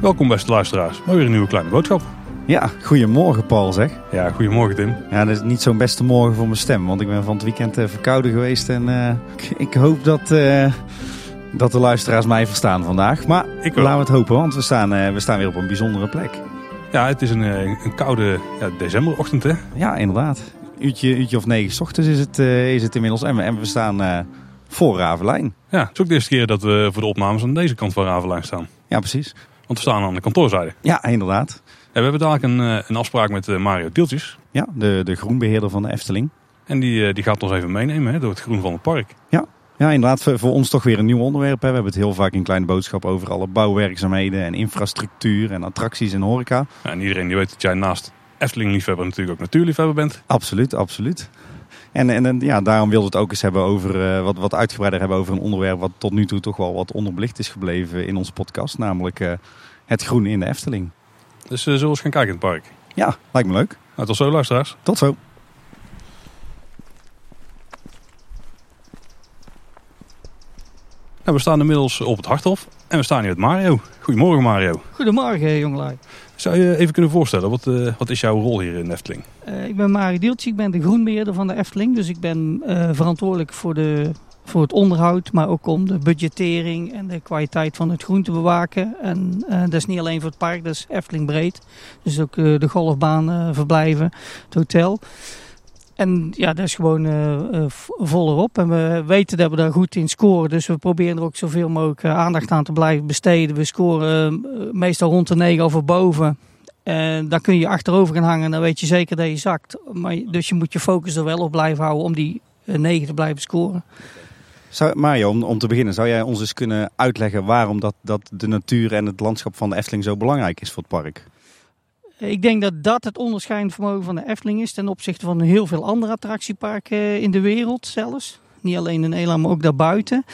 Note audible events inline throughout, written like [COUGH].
Welkom beste luisteraars, maar weer een nieuwe kleine boodschap. Ja, goedemorgen Paul zeg. Ja, goedemorgen Tim. Ja, dat is niet zo'n beste morgen voor mijn stem, want ik ben van het weekend uh, verkouden geweest en uh, ik, ik, hoop dat, uh, dat de luisteraars mij verstaan vandaag. Maar ik laten we het hopen, want we staan, we staan weer op een bijzondere plek. Ja, het is een, een koude ja, decemberochtend hè? Ja, inderdaad. Uurtje, uurtje of negen s ochtends is het, is het inmiddels en we, en we staan voor Ravelijn. Ja, het is ook de eerste keer dat we voor de opnames aan deze kant van Ravelijn staan. Ja, precies. Want we staan aan de kantoorzijde. Ja, inderdaad. we hebben dadelijk een, een afspraak met Mario Tieltjes. Ja, de, de groenbeheerder van de Efteling. En die, die gaat ons even meenemen hè, door het groen van het park. Ja, ja inderdaad. Voor, voor ons toch weer een nieuw onderwerp. Hè. We hebben het heel vaak in kleine boodschap over alle bouwwerkzaamheden en infrastructuur en attracties en horeca. Ja, en iedereen die weet dat jij naast Efteling-liefhebber natuurlijk ook natuurliefhebber bent. Absoluut, absoluut. En, en, ja, daarom wilde het ook eens hebben over uh, wat, wat uitgebreider hebben over een onderwerp wat tot nu toe toch wel wat onderbelicht is gebleven in onze podcast. Namelijk uh, het groen in de Efteling. Dus uh, zullen we eens gaan kijken in het park? Ja, lijkt me leuk. Nou, tot zo luisteraars. Tot zo. Nou, we staan inmiddels op het Harthof en we staan hier met Mario. Goedemorgen Mario. Goedemorgen jongelui. Zou je even kunnen voorstellen, wat, uh, wat is jouw rol hier in Efteling? Uh, ik ben Mario Dieltje, ik ben de groenbeheerder van de Efteling. Dus ik ben uh, verantwoordelijk voor, de, voor het onderhoud, maar ook om de budgettering en de kwaliteit van het groen te bewaken. En dat is niet alleen voor het park, dat is Efteling breed. Dus ook de golfbaan, verblijven, het hotel. En ja, dat is gewoon uh. En we weten dat we daar goed in scoren. Dus we proberen er ook zoveel mogelijk aandacht aan te blijven besteden. We scoren meestal rond de 9 of boven. En dan kun je achterover gaan hangen. Dan weet je zeker dat je zakt. Maar, dus je moet je focus er wel op blijven houden om die 9 te blijven scoren. Zou, Mario, om, om te beginnen, zou jij ons eens kunnen uitleggen waarom dat, dat de natuur en het landschap van de Efteling zo belangrijk is voor het park? Ik denk dat dat het onderscheidend vermogen van de Efteling is ten opzichte van heel veel andere attractieparken in de wereld zelfs. Niet alleen in Nederland, maar ook daarbuiten.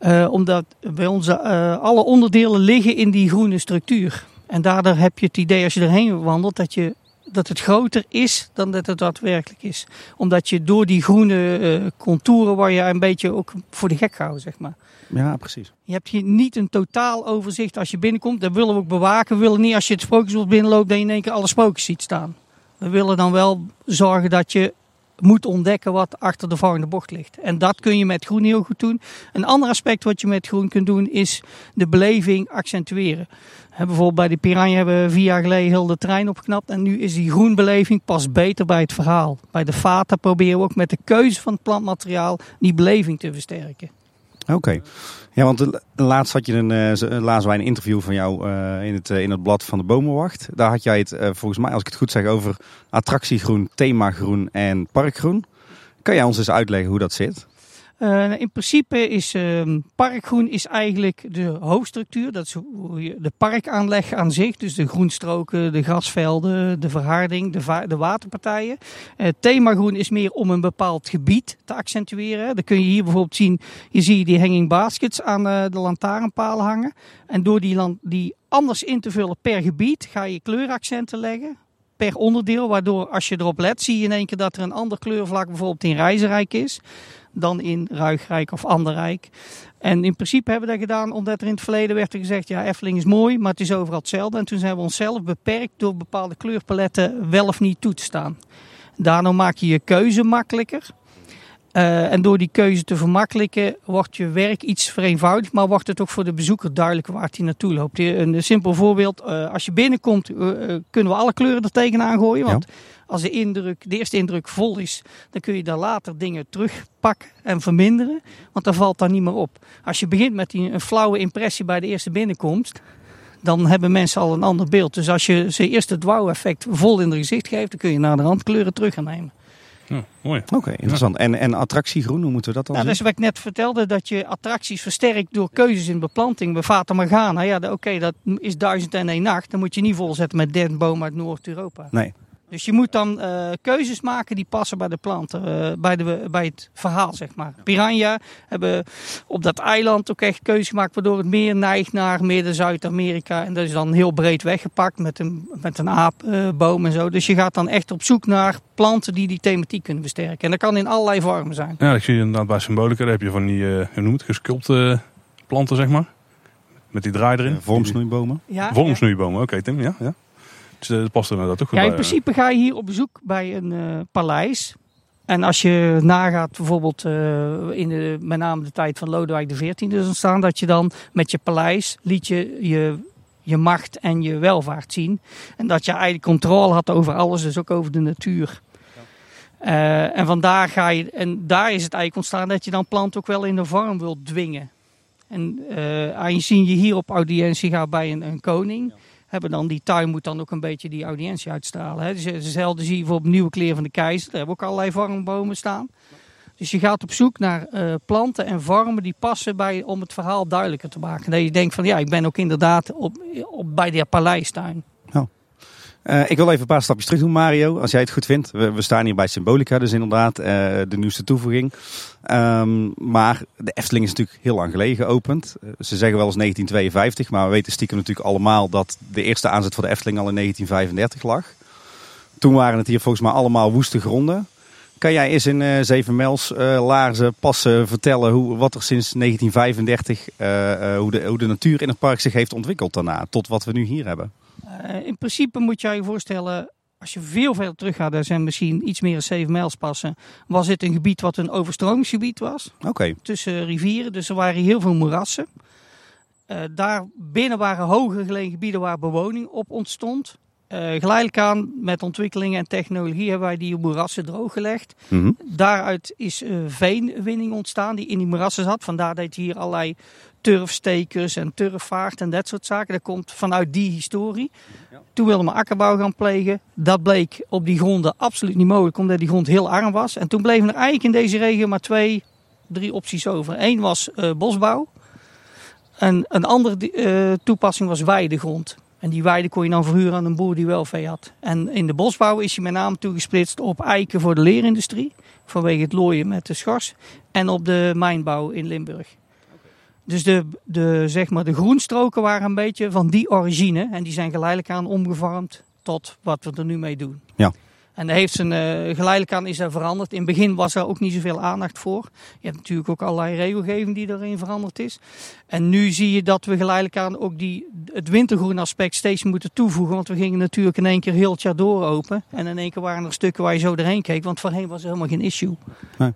Uh, omdat bij ons uh, alle onderdelen liggen in die groene structuur. En daardoor heb je het idee als je erheen wandelt dat, je, dat het groter is dan dat het daadwerkelijk is. Omdat je door die groene contouren waar je een beetje ook voor de gek gehouden, zeg maar. Ja, precies. Je hebt hier niet een totaal overzicht als je binnenkomt. Dat willen we ook bewaken. We willen niet als je het sprookjesbos binnenloopt dat je in één keer alle sprookjes ziet staan. We willen dan wel zorgen dat je moet ontdekken wat achter de volgende bocht ligt. En dat kun je met groen heel goed doen. Een ander aspect wat je met groen kunt doen is de beleving accentueren. bijvoorbeeld bij de Piranha hebben we vier jaar geleden heel de trein opgeknapt. En nu is die groenbeleving pas beter bij het verhaal. Bij de Fata proberen we ook met de keuze van het plantmateriaal die beleving te versterken. Oké. Ja, want laatst had je een, uh, lazen wij een interview van jou uh, in, het, in het blad van de Bomenwacht. Daar had jij het volgens mij, als ik het goed zeg, over attractiegroen, themagroen en parkgroen. Kan jij ons eens uitleggen hoe dat zit? Uh, in principe is uh, parkgroen is eigenlijk de hoofdstructuur. Dat is de parkaanleg aan zich. Dus de groenstroken, de grasvelden, de verharding, de, de waterpartijen. Uh, themagroen is meer om een bepaald gebied te accentueren. Dan kun je hier bijvoorbeeld zien, je ziet die hanging baskets aan de lantaarnpalen hangen. En door die, die anders in te vullen per gebied ga je kleuraccenten leggen per onderdeel. Waardoor als je erop let, zie je in één keer dat er een ander kleurvlak bijvoorbeeld in Reizenrijk is dan in Ruigrijk of Anderrijk. En in principe hebben we dat gedaan omdat er in het verleden werd er gezegd... ja, Efteling is mooi, maar het is overal hetzelfde. En toen zijn we onszelf beperkt door bepaalde kleurpaletten wel of niet toe te staan. Daardoor maak je je keuze makkelijker. Uh, en door die keuze te vermakkelijken wordt je werk iets vereenvoudigd, maar wordt het ook voor de bezoeker duidelijk waar hij naartoe loopt. Een simpel voorbeeld, uh, als je binnenkomt uh, kunnen we alle kleuren er tegenaan gooien. Want ja. als de, indruk, de eerste indruk vol is, dan kun je daar later dingen terugpakken en verminderen, want dan valt daar niet meer op. Als je begint met die, een flauwe impressie bij de eerste binnenkomst, dan hebben mensen al een ander beeld. Dus als je ze eerst het wow-effect vol in het gezicht geeft, dan kun je naar de rand kleuren terug gaan nemen. Ja, mooi. Oké, okay, interessant. En, en attractiegroen, hoe moeten we dat dan nou, zien? Dat is wat ik net vertelde, dat je attracties versterkt door keuzes in beplanting. Bij Fata Morgana, ja, oké, okay, dat is duizend en één nacht. Dan moet je niet volzetten met denboom uit Noord-Europa. Nee. Dus je moet dan uh, keuzes maken die passen bij de planten, uh, bij, de, bij het verhaal, zeg maar. Piranha hebben op dat eiland ook echt keuzes gemaakt waardoor het meer neigt naar Midden-Zuid-Amerika. En dat is dan heel breed weggepakt met een, met een aapboom uh, en zo. Dus je gaat dan echt op zoek naar planten die die thematiek kunnen versterken. En dat kan in allerlei vormen zijn. Ja, ik zie inderdaad bij Symbolica, daar heb je van die, hoe noem het, gesculpte planten, zeg maar. Met die draai erin. vormsnoeibomen. Ja, vormsnoeibomen, oké okay, Tim, ja. ja. Dat past er inderdaad ook goed ja, in bij. principe ga je hier op bezoek bij een uh, paleis. En als je nagaat bijvoorbeeld uh, in de, met name de tijd van Lodewijk XIV is ontstaan, dat je dan met je paleis liet je, je je macht en je welvaart zien. En dat je eigenlijk controle had over alles, dus ook over de natuur. Uh, en vandaar ga je, en daar is het eigenlijk ontstaan dat je dan planten ook wel in de vorm wilt dwingen. En uh, aangezien je hier op audiëntie gaat bij een, een koning. Hebben dan die tuin moet dan ook een beetje die audiëntie uitstralen. Hè. Dus hetzelfde zie je voor nieuwe kleren van de keizer. Daar hebben ook allerlei vormbomen staan. Dus je gaat op zoek naar uh, planten en vormen die passen bij, om het verhaal duidelijker te maken. Dat je denkt van ja, ik ben ook inderdaad op, op, bij de paleistuin. Uh, ik wil even een paar stapjes terug doen, Mario, als jij het goed vindt. We, staan hier bij Symbolica, dus inderdaad uh, de nieuwste toevoeging. Um, maar de Efteling is natuurlijk heel lang geleden geopend. Uh, ze zeggen wel eens 1952, maar we weten stiekem natuurlijk allemaal dat de eerste aanzet voor de Efteling al in 1935 lag. Toen waren het hier volgens mij allemaal woeste gronden. Kan jij eens in zeven mijls uh, laarzen passen vertellen hoe, wat er sinds 1935, uh, hoe, de, hoe de natuur in het park zich heeft ontwikkeld daarna, tot wat we nu hier hebben? Uh, in principe moet je je voorstellen, als je veel verder terug gaat, er zijn misschien iets meer dan 7 mijls passen, was dit een gebied wat een overstromingsgebied was. Okay. Tussen rivieren, dus er waren heel veel moerassen. Uh, daar binnen waren hoger gelegen gebieden waar bewoning op ontstond. Uh, geleidelijk aan met ontwikkelingen en technologie hebben wij die moerassen drooggelegd. Mm -hmm. Daaruit is uh, veenwinning ontstaan die in die moerassen zat. Vandaar dat je hier allerlei turfstekers en turfvaart en dat soort zaken. Dat komt vanuit die historie. Ja. Toen wilden we akkerbouw gaan plegen. Dat bleek op die gronden absoluut niet mogelijk, omdat die grond heel arm was. En toen bleven er eigenlijk in deze regio maar twee, drie opties over. Eén was uh, bosbouw. En een andere uh, toepassing was weidegrond. En die weide kon je dan verhuren aan een boer die wel vee had. En in de bosbouw is hij met name toegesplitst op eiken voor de leerindustrie. Vanwege het looien met de schors. En op de mijnbouw in Limburg. Dus de, de, zeg maar, de groenstroken waren een beetje van die origine. En die zijn geleidelijk aan omgevormd tot wat we er nu mee doen. Ja. En heeft zijn, uh, geleidelijk aan is dat veranderd. In het begin was er ook niet zoveel aandacht voor. Je hebt natuurlijk ook allerlei regelgeving die erin veranderd is. En nu zie je dat we geleidelijk aan ook die, het wintergroen aspect steeds moeten toevoegen. Want we gingen natuurlijk in één keer heel het jaar door open. En in één keer waren er stukken waar je zo doorheen keek. Want voorheen was er helemaal geen issue. Nee.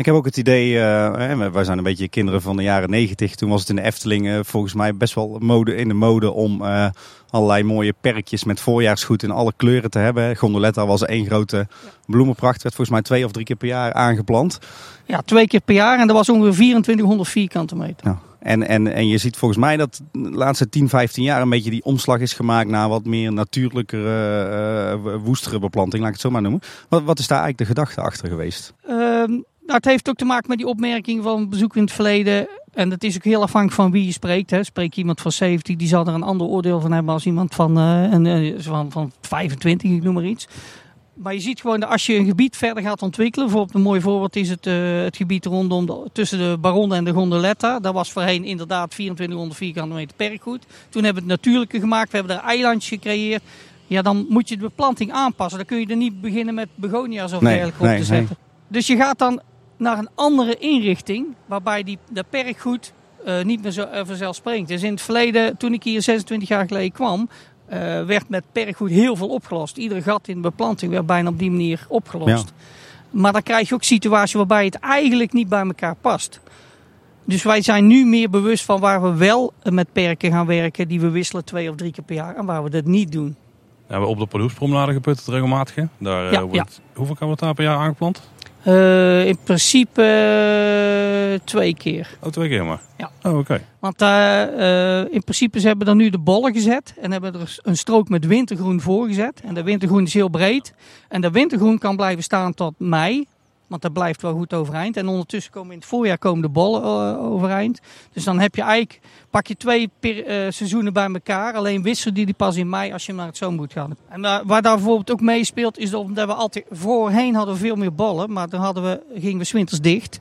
Ik heb ook het idee, uh, wij zijn een beetje kinderen van de jaren negentig. Toen was het in de Efteling uh, volgens mij best wel mode, in de mode om uh, allerlei mooie perkjes met voorjaarsgoed in alle kleuren te hebben. Gondoletta was één grote bloemenpracht. Werd volgens mij twee of drie keer per jaar aangeplant. Ja, twee keer per jaar en dat was ongeveer 2400 vierkante meter. Ja. En, en, en je ziet volgens mij dat de laatste 10, 15 jaar een beetje die omslag is gemaakt naar wat meer natuurlijkere, uh, woestere beplanting, laat ik het zo maar noemen. Wat, wat is daar eigenlijk de gedachte achter geweest? Um, nou, het heeft ook te maken met die opmerking van bezoek in het verleden. En dat is ook heel afhankelijk van wie je spreekt. Hè. Spreek je iemand van 70, die zal er een ander oordeel van hebben als iemand van, uh, een, uh, van, van 25, ik noem maar iets. Maar je ziet gewoon dat als je een gebied verder gaat ontwikkelen, bijvoorbeeld een mooi voorbeeld is het, uh, het gebied rondom de, tussen de Baronne en de Gondoletta. Dat was voorheen inderdaad 2400 vierkante meter perkgoed. Toen hebben we het natuurlijke gemaakt, we hebben er eilandjes gecreëerd. Ja, dan moet je de beplanting aanpassen. Dan kun je er niet beginnen met begonia's of dergelijke nee, op te zetten. Nee. Dus je gaat dan naar een andere inrichting, waarbij die, de perkgoed uh, niet meer zo uh, vanzelfsprekend is. In het verleden, toen ik hier 26 jaar geleden kwam, uh, werd met perkgoed heel veel opgelost. Iedere gat in de beplanting werd bijna op die manier opgelost. Ja. Maar dan krijg je ook situaties waarbij het eigenlijk niet bij elkaar past. Dus wij zijn nu meer bewust van waar we wel met perken gaan werken, die we wisselen twee of drie keer per jaar, en waar we dat niet doen. Ja, we op de Pardoespromenade geput, het regelmatig. Daar, ja, wordt, ja. Hoeveel kan daar per jaar aangeplant? Uh, in principe uh, twee keer. Oh, twee keer maar? Ja. Oh, oké. Okay. Want uh, in principe ze hebben er nu de bollen gezet en hebben er een strook met wintergroen voor gezet. En de wintergroen is heel breed. En de wintergroen kan blijven staan tot mei. Want dat blijft wel goed overeind. En ondertussen komen in het voorjaar komen de bollen eh, overeind. Dus dan heb je eigenlijk, pak je twee per, eh, seizoenen bij elkaar. Alleen wisselen die, die pas in mei als je naar het zomergoed gaat. En waar daar bijvoorbeeld ook meespeelt, is dat we altijd voorheen hadden we veel meer bollen. Maar dan hadden we, gingen we winters dicht.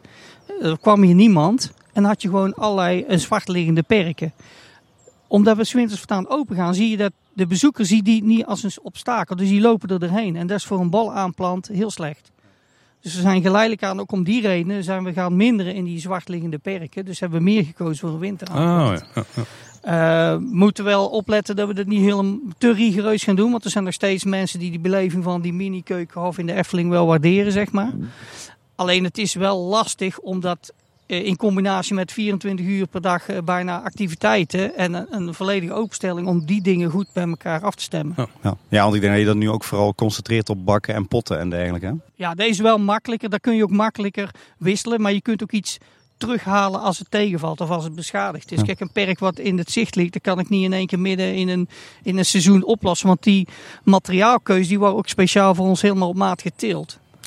Er kwam hier niemand. En had je gewoon allerlei zwart liggende perken omdat we winters voortaan open gaan, zie je dat de bezoeker ziet die niet als een obstakel. Dus die lopen er doorheen. En dat is voor een bal aanplant heel slecht. Dus we zijn geleidelijk aan, ook om die redenen, zijn we gaan minderen in die zwartliggende perken. Dus hebben we meer gekozen voor een winter. Oh, ja. Uh, moeten wel opletten dat we dat niet helemaal te rigoureus gaan doen. Want er zijn nog steeds mensen die die beleving van die mini-keukenhof in de Efteling wel waarderen, zeg maar. Alleen het is wel lastig omdat eh, in combinatie met 24 uur per dag eh, bijna activiteiten en een, een, volledige openstelling om die dingen goed bij elkaar af te stemmen. Ja, ja. want ik denk dat je dat nu ook vooral concentreert op bakken en potten en dergelijke. Ja, deze is wel makkelijker. Daar kun je ook makkelijker wisselen, maar je kunt ook iets terughalen als het tegenvalt of als het beschadigd is. Ja. Kijk, een perk wat in het zicht ligt, dat kan ik niet in één keer midden in een, in een seizoen oplossen. Want die materiaalkeuze die wordt ook speciaal voor ons helemaal op maat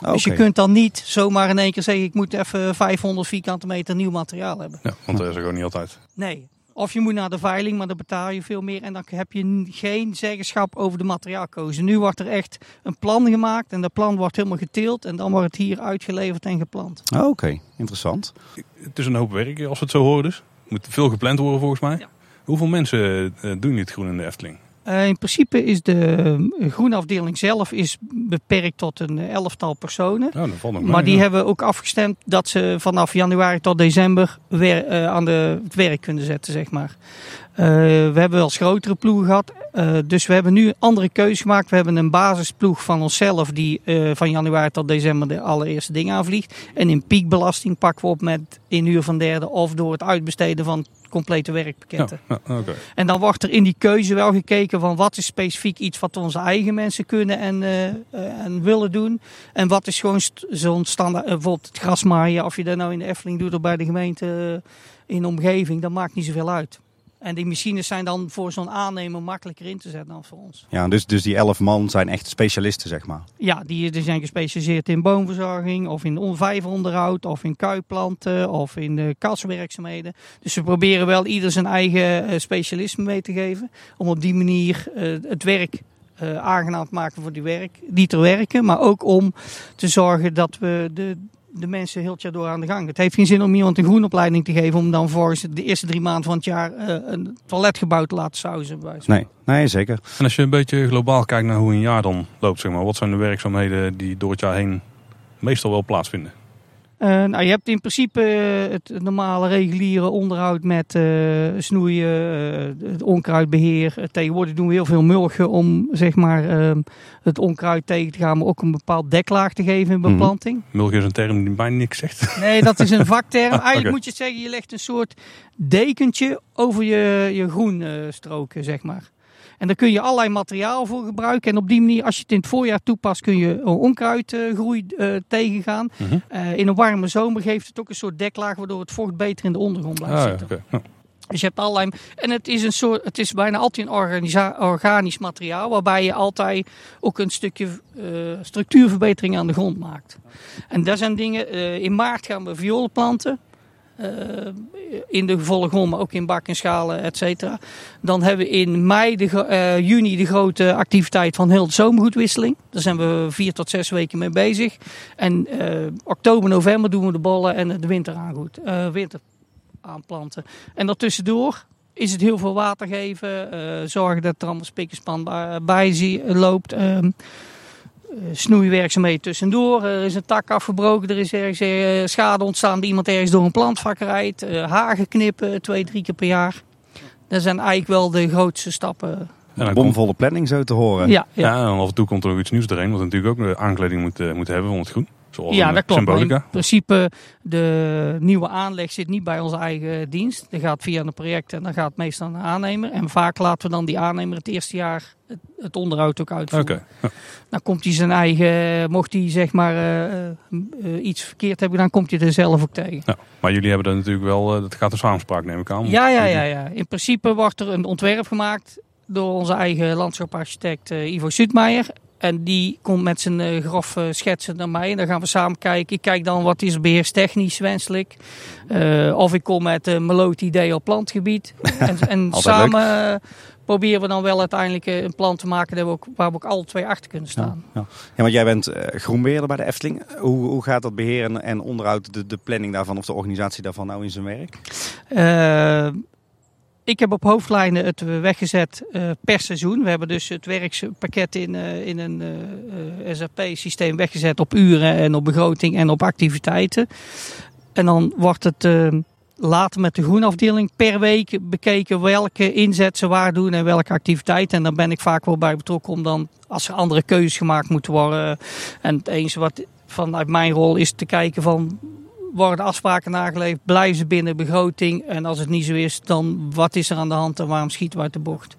geteeld. Dus je kunt dan niet zomaar in één keer zeggen: ik moet even 500 vierkante meter nieuw materiaal hebben. Ja, want dat is er gewoon niet altijd. Nee. Of je moet naar de veiling, maar dan betaal je veel meer en dan heb je geen zeggenschap over de materiaalkeuze. Nu wordt er echt een plan gemaakt en dat plan wordt helemaal geteeld en dan wordt het hier uitgeleverd en geplant. Oh, Oké, interessant. Het is een hoop werk als we het zo horen dus. Er moet veel gepland worden volgens mij. Ja. Hoeveel mensen uh, doen dit groen in de Efteling? Uh, in principe is de groenafdeling zelf is beperkt tot een elftal personen. Dat nog maar die ja. hebben ook afgestemd dat ze vanaf januari tot december weer, uh, aan de, het werk kunnen zetten, zeg maar. Uh, we hebben wel eens grotere ploegen gehad. dus we hebben nu een andere keuze gemaakt. We hebben een basisploeg van onszelf die van januari tot december de allereerste dingen aanvliegt. En in piekbelasting pakken we op met inhuur van derde of door het uitbesteden van complete werkpakketten. Ja, ja, okay. En dan wordt er in die keuze wel gekeken van wat is specifiek iets wat onze eigen mensen kunnen en, uh, en willen doen. En wat is gewoon st zo'n standaard, uh, bijvoorbeeld het grasmaaien, of je dat nou in de Efteling doet of bij de gemeente in de omgeving, dat maakt niet zoveel uit. En die machines zijn dan voor zo'n aannemer makkelijker in te zetten dan voor ons. Ja, dus, dus die elf man zijn echt specialisten, zeg maar? Ja, die, die zijn gespecialiseerd in boomverzorging of in vijveronderhoud of in kuiplanten of in de kaswerkzaamheden. Dus we proberen wel ieder zijn eigen specialisme mee te geven. Om op die manier uh, het werk uh, aangenaam te maken voor die, werk, die te werken. Maar ook om te zorgen dat we de de mensen heel het jaar door aan de gang. Het heeft geen zin om iemand een groenopleiding te geven om dan volgens de eerste drie maanden van het jaar uh, een toiletgebouw te laten sausen. Nee, nee, zeker. En als je een beetje globaal kijkt naar hoe een jaar dan loopt, zeg maar, wat zijn de werkzaamheden die door het jaar heen meestal wel plaatsvinden? Uh, nou, je hebt in principe het normale reguliere onderhoud met uh, snoeien, het onkruidbeheer. Tegenwoordig doen we heel veel mulchen om zeg maar, het onkruid tegen te gaan, maar ook een bepaald deklaag te geven in beplanting. Mm. Mulch is een term die bijna niks zegt. Nee, dat is een vakterm. [LAUGHS] Eigenlijk okay. moet je zeggen, je legt een soort dekentje over je, je groenstroken, zeg maar. En daar kun je allerlei materiaal voor gebruiken. En op die manier, als je het in het voorjaar toepast, kun je onkruidgroei uh, tegengaan. -hmm. uh, in een warme zomer geeft het ook een soort deklaag, waardoor het vocht beter in de ondergrond blijft ah, zitten. Ja, okay. ja. Dus je hebt allerlei. En het is, een soort, het is bijna altijd een organisch materiaal, waarbij je altijd ook een stukje uh, structuurverbetering aan de grond maakt. En daar zijn dingen. in maart gaan we violen planten. Uh, in de volle maar ook in bak en schalen, et cetera. Dan hebben we in mei, de, uh, juni de grote activiteit van heel de zomergoedwisseling. Daar zijn we vier tot zes weken mee bezig. En uh, oktober, november doen we de bollen en de winter aangoed, winter aanplanten. En daartussendoor is het heel veel water geven, zorgen dat er allemaal spikkerspan bij loopt. Snoeiwerkzaamheden tussendoor. Er is een tak afgebroken, er is ergens uh, schade ontstaan die iemand ergens door een plantvak rijdt. Uh, hagen knippen twee, drie keer per jaar. Dat zijn eigenlijk wel de grootste stappen. Een bomvolle planning zo te horen. Ja, ja. ja, en af en toe komt er nog iets nieuws doorheen, wat natuurlijk ook de aankleding moet, uh, moet hebben van het groen. Zoals ja, dat klopt. symbolica. In principe, de nieuwe aanleg zit niet bij onze eigen dienst. Dat gaat via een project en dan gaat meestal naar de aannemer. En vaak laten we dan die aannemer het eerste jaar het, het onderhoud ook uitvoeren. Okay. [LAUGHS] Ja. Dan komt hij zijn eigen, mocht hij zeg maar uh, uh, iets verkeerd hebben, dan komt hij er zelf ook tegen. Ja, maar jullie hebben dat natuurlijk wel, uh, dat gaat een samenspraak neem ik aan. Ja, ja, ja, ja. In principe wordt er een ontwerp gemaakt door onze eigen landschapsarchitect Ivo Sutmeijer. En die komt met zijn uh, grof uh, schetsen naar mij. En dan gaan we samen kijken. Ik kijk dan wat is beheerstechnisch wenselijk. Uh, of ik kom met een meloot idee op plantgebied. [LAUGHS] en, en samen proberen we dan wel uiteindelijk een plan te maken waar we ook, waar we ook alle twee achter kunnen staan. Ja, ja. ja want jij bent groenbeheerder bij de Efteling. Hoe, hoe gaat dat beheren en onderhoud, de, de planning daarvan of de organisatie daarvan nou in zijn werk? Ik heb op hoofdlijnen het weggezet uh, per seizoen. We hebben dus het werkspakket in, uh, in een uh, eh, SAP-systeem weggezet op uren en op begroting en op activiteiten. En dan wordt het later met de groenafdeling per week bekeken welke inzet ze waar doen en welke activiteiten. En daar ben ik vaak wel bij betrokken om dan, als er andere keuzes gemaakt moeten worden. En het eens wat vanuit mijn rol is te kijken van worden afspraken nageleefd, blijven ze binnen begroting. En als het niet zo is, dan wat is er aan de hand en waarom schieten we uit de bocht?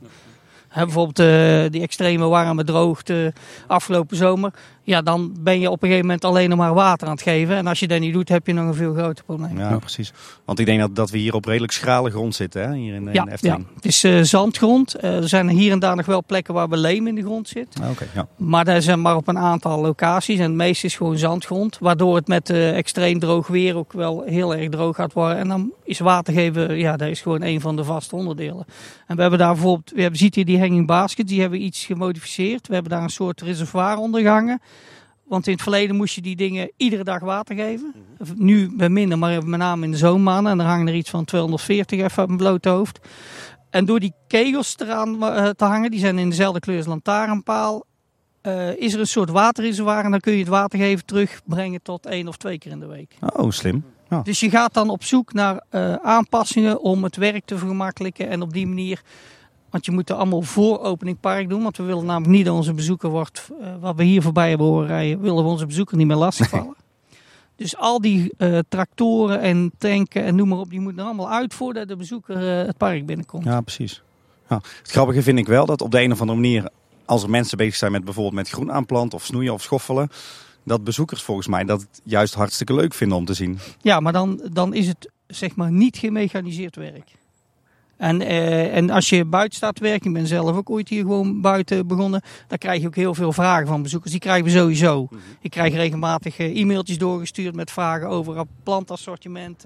bijvoorbeeld uh, die extreme warme droogte afgelopen zomer ja, dan ben je op een gegeven moment alleen nog maar water aan het geven. En als je dat niet doet, heb je nog een veel groter probleem. Ja, precies. Want ik denk dat, dat we hier op redelijk schrale grond zitten, hè? hier in, ja, in Efteling. Ja, het is uh, zandgrond. Uh, er zijn hier en daar nog wel plekken waar we leem in de grond zit. Ah, okay, ja. Maar daar zijn maar op een aantal locaties. En het meeste is gewoon zandgrond. Waardoor het met uh, extreem droog weer ook wel heel erg droog gaat worden. En dan is water geven, ja, dat is gewoon een van de vaste onderdelen. En we hebben daar bijvoorbeeld, we hebben, ziet hier die hanging baskets, die hebben we iets gemodificeerd. We hebben daar een soort reservoir ondergangen. Want in het verleden moest je die dingen iedere dag water geven. Mhm. Nu bij minder, maar met name in de zomermaanden. En dan hangen er iets van 240 even op mijn blote hoofd. En door die kegels eraan uh, te hangen, die zijn in dezelfde kleur als lantaarnpaal, uh, is er een soort waterreservoir. En dan kun je het water geven terugbrengen tot één of twee keer in de week. Oh, slim. Ja. Dus je gaat dan op zoek naar uh, aanpassingen om het werk te vergemakkelijken. En op die manier want je moet er allemaal voor opening park doen. Want we willen namelijk niet dat onze bezoeker wordt, uh, wat we hier voorbij hebben horen rijden, willen we onze bezoeker niet meer lastigvallen. Dus al die uh, tractoren en tanken en noem maar op, die moeten er allemaal uit voordat de bezoeker uh, het park binnenkomt. Ja, precies. Ja. Het grappige vind ik wel dat op de een of andere manier, als er mensen bezig zijn met bijvoorbeeld met groen aanplanten of snoeien of schoffelen, dat bezoekers volgens mij dat juist hartstikke leuk vinden om te zien. Ja, maar dan, dan is het zeg maar niet gemechaniseerd werk. En, uh, en als je buiten staat te werken, ik ben zelf ook ooit hier gewoon buiten begonnen, dan krijg je ook heel veel vragen van bezoekers. Die krijgen we sowieso. Mhm. Ik krijg regelmatig uh, e-mailtjes doorgestuurd met vragen over het plantassortiment.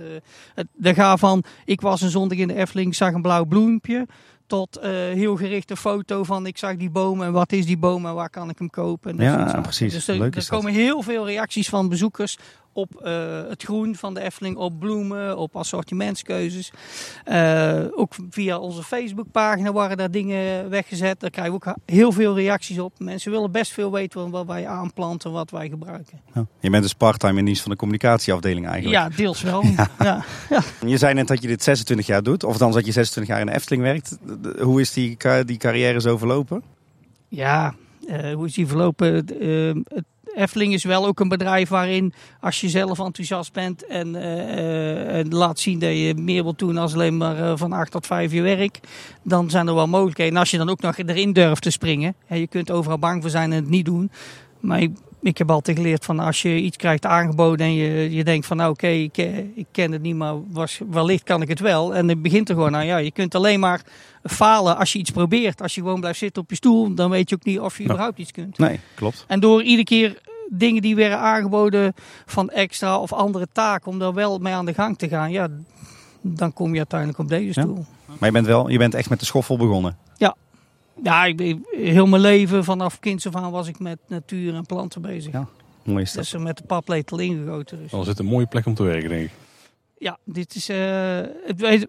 Het, daar gaat van, ik was een zondag in de Efteling, zag een blauw bloempje tot uh, heel gerichte foto van ik zag die boom en wat is die boom en waar kan ik hem kopen. En ja, precies. Dus er, er komen heel veel reacties van bezoekers op uh, het groen van de Efteling, op bloemen, op assortimentskeuzes. Uh, ook via onze Facebookpagina waren daar dingen weggezet. Daar krijgen we ook heel veel reacties op. Mensen willen best veel weten wat wij aanplanten, wat wij gebruiken. Ja. Je bent dus parttime in dienst van de communicatieafdeling eigenlijk. Ja, deels wel. [LAUGHS] ja. Ja. Je zei net dat je dit 26 jaar doet, of dan dat je 26 jaar in de Efteling werkt. Hoe is die, die carrière zo verlopen? Ja, uh, hoe is die verlopen? het Efteling is wel ook een bedrijf waarin als je zelf enthousiast bent en, uh, laat zien dat je meer wilt doen dan alleen maar uh, van 8 tot 5 je werk, dan zijn er wel mogelijkheden. En als je dan ook nog erin durft te springen, hè, je kunt overal bang voor zijn en het niet doen. Maar ik, ik heb altijd geleerd van als je iets krijgt aangeboden en je, je denkt van nou oké, okay, ik, ik, ken het niet, maar was, wellicht kan ik het wel. En het begint er gewoon aan. Ja, je kunt alleen maar falen als je iets probeert. Als je gewoon blijft zitten op je stoel, dan weet je ook niet of je überhaupt iets kunt. Nee, klopt. En door iedere keer dingen die werden aangeboden van extra of andere taken, om daar wel mee aan de gang te gaan, ja, dan kom je uiteindelijk op deze stoel. Maar je bent wel, je bent echt met de schoffel begonnen? Ja. Ja, ik ben, heel mijn leven, vanaf kinds af aan, was ik met natuur en planten bezig. Ja, mooi is dat. Dus er met de paplepel ingegoten. Dus. Dan is het een mooie plek om te werken, denk ik. Ja, dit is, uh,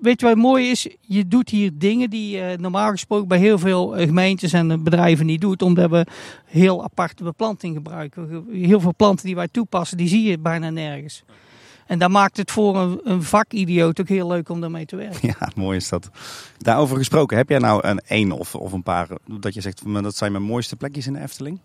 weet, je wat mooi is? Je doet hier dingen die je uh, normaal gesproken bij heel veel eh, gemeentes en bedrijven niet doet. Omdat we heel aparte beplanting gebruiken. Heel veel planten die wij toepassen, die zie je bijna nergens. En dat maakt het voor een, een vakidioot ook heel leuk om daarmee te werken. Ja, mooi is dat. Daarover gesproken, heb jij nou een één of, of een paar dat je zegt, dat zijn mijn mooiste plekjes in de Efteling?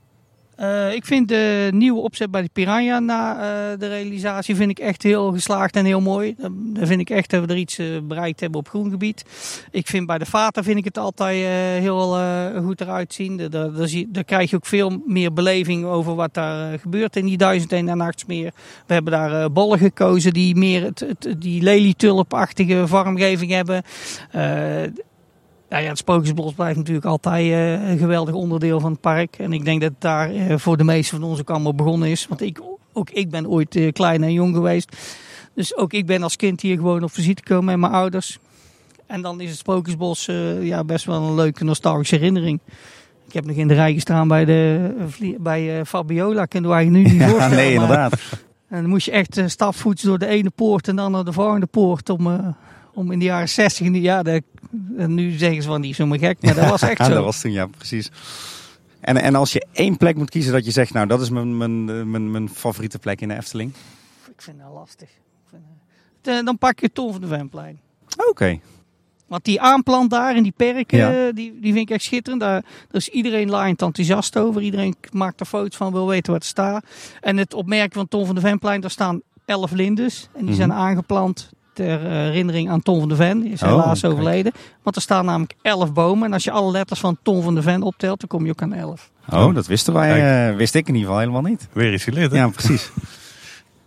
Uh, ik vind de nieuwe opzet bij de Piranha na uh, de realisatie vind ik echt heel geslaagd en heel mooi. Dan vind ik echt dat we er iets bereikt hebben op groengebied. Ik vind bij de Vata vind ik het altijd heel goed eruit zien. Daar, daar, daar, krijg je ook veel meer beleving over wat daar gebeurt in die duizend en nachts meer. We hebben daar bollen gekozen die meer het, het, die vormgeving hebben Nou ja, het Sprookjesbos blijft natuurlijk altijd eh, een geweldig onderdeel van het park. En ik denk dat het daar eh, voor de meeste van ons ook allemaal begonnen is. Want ik, ook ik ben ooit eh, klein en jong geweest. Dus ook ik ben als kind hier gewoon op visite gekomen met mijn ouders. En dan is het Sprookjesbos ja, best wel een leuke nostalgische herinnering. Ik heb nog in de rij gestaan bij, de, bij Fabiola. Kunnen we eigenlijk nu niet Ja, voorstellen. nee, maar- inderdaad. en dan moest je echt stapvoets door de ene poort en dan naar de volgende poort. Om, om in de jaren 60, in de- ja, de, nu zeggen ze van niet zomaar gek, maar dat was [LAUGHS] echt Ja, zo. dat was toen, ja, precies. En, en als je één plek moet kiezen dat je zegt, nou, dat is mijn, mijn, eh, mijn, mijn favoriete plek in de Efteling. Ik vind dat lastig. Eh, dan pak je Tom van de Venplein. Oké. Want die aanplant daar in die perken, Ja. eh, die, die vind ik echt schitterend. Daar, daar is iedereen laaiend enthousiast over. Iedereen maakt er foto's van, wil weten waar het staat. En het opmerken van Tom van de Venplein, daar staan elf lindes. En die Mhm. zijn aangeplant ter eh, herinnering aan Tom van de Ven. Die is Oh, helaas overleden. Want er staan namelijk elf bomen. En als je alle letters van Tom van de Ven optelt, dan kom je ook aan elf. Oh, dat wisten wij, eh, wist ik in ieder geval helemaal niet. Weer iets geleerd, hè? Ja, precies. [LAUGHS]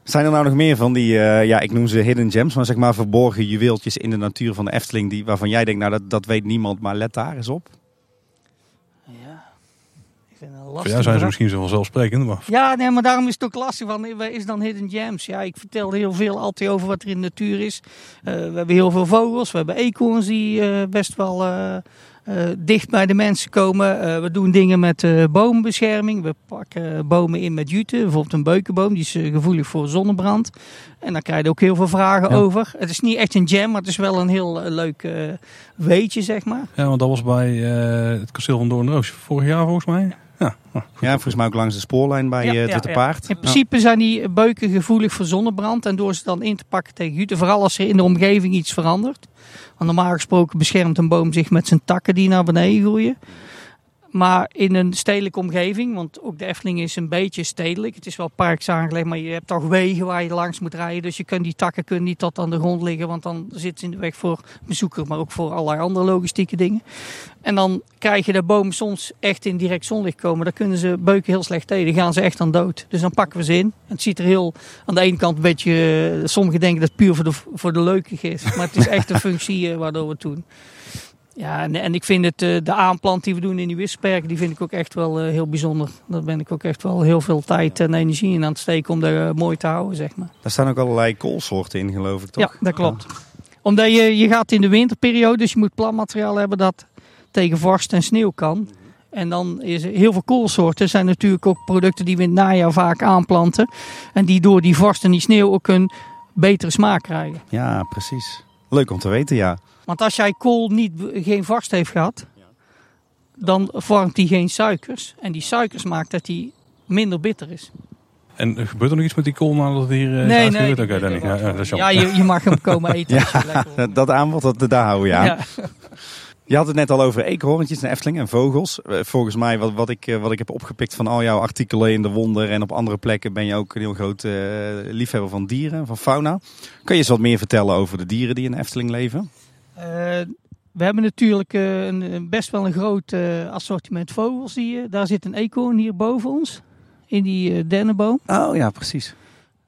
Zijn er nou nog meer van die, eh, ja, ik noem ze hidden gems, maar zeg maar verborgen juweeltjes in de natuur van de Efteling, die, waarvan jij denkt, nou, dat, dat weet niemand, maar let daar eens op. Vind Voor jou zijn ze misschien zo vanzelfsprekend, maar Ja, nee, maar daarom is het ook lastig. Van, wat is dan Hidden Gems? Ja, ik vertel heel veel altijd over wat er in de natuur is. Eh, we hebben heel veel vogels. We hebben eekhoorns die eh, best wel eh, dicht bij de mensen komen. We doen dingen met bomenbescherming. We pakken bomen in met jute. Bijvoorbeeld een beukenboom. Die is gevoelig voor zonnebrand. En daar krijg je ook heel veel vragen Ja. over. Het is niet echt een jam, maar het is wel een heel leuk weetje, zeg maar. ja, want dat was bij het kasteel van Doornroos vorig jaar volgens mij. Ja, nou, goed. Ja, volgens mij ook langs de spoorlijn bij Ja, eh, het ja, Witte ja. Paard. In principe zijn die beuken gevoelig voor zonnebrand. En door ze dan in te pakken tegen jute, vooral als er in de omgeving iets verandert. Want normaal gesproken beschermt een boom zich met zijn takken die naar beneden groeien. Maar in een stedelijke omgeving, want ook de Efteling is een beetje stedelijk. Het is wel parks aangelegd, maar je hebt toch wegen waar je langs moet rijden. Dus je kunt die takken kunnen niet tot aan de grond liggen, want dan zit ze in de weg voor bezoekers, maar ook voor allerlei andere logistieke dingen. En dan krijg je de bomen soms echt in direct zonlicht komen. Daar kunnen ze beuken heel slecht tegen. Dan gaan ze echt aan dood. Dus dan pakken we ze in. Het ziet er heel aan de ene kant een beetje. eh, Sommigen denken dat het puur voor de, voor de leukig is. Maar het is echt een [LAUGHS] functie eh, waardoor we het doen. Ja, en, en ik vind het, eh, de aanplant die we doen in die wisselperken, die vind ik ook echt wel eh, heel bijzonder. Daar ben ik ook echt wel heel veel tijd en energie in aan het steken om dat eh, mooi te houden, zeg maar. Daar staan ook allerlei koolsoorten in, geloof ik, toch? Ja, dat klopt. Omdat je, je gaat in de winterperiode, dus je moet plantmateriaal hebben dat tegen vorst en sneeuw kan. En dan is er heel veel koolsoorten. zijn natuurlijk ook producten die we in het najaar vaak aanplanten. En die door die vorst en die sneeuw ook een betere smaak krijgen. Ja, precies. Leuk om te weten, ja. Want als jij kool niet, geen vorst heeft gehad, dan vormt die geen suikers. En die suikers maakt dat die minder bitter is. En gebeurt er nog iets met die kool nadat het hier eh, Nee, is nee. Ja, ja, dat is Ja, jammer. je, je mag hem komen [LAUGHS] eten. Dat, aanbod, dat, daar houden we aan. Ja. [LAUGHS] Je had het net al over eekhoorntjes en Efteling en vogels. Eh, Volgens mij, wat, wat, ik, eh, wat ik heb opgepikt van al jouw artikelen in De Wonder en op andere plekken, ben je ook een heel groot eh, liefhebber van dieren, van fauna. Kun je eens wat meer vertellen over de dieren die in de Efteling leven? Eh, we hebben natuurlijk eh, een, best wel een groot eh, assortiment vogels. Die, daar zit een eekhoorn hier boven ons, in die dennenboom. Oh ja, precies.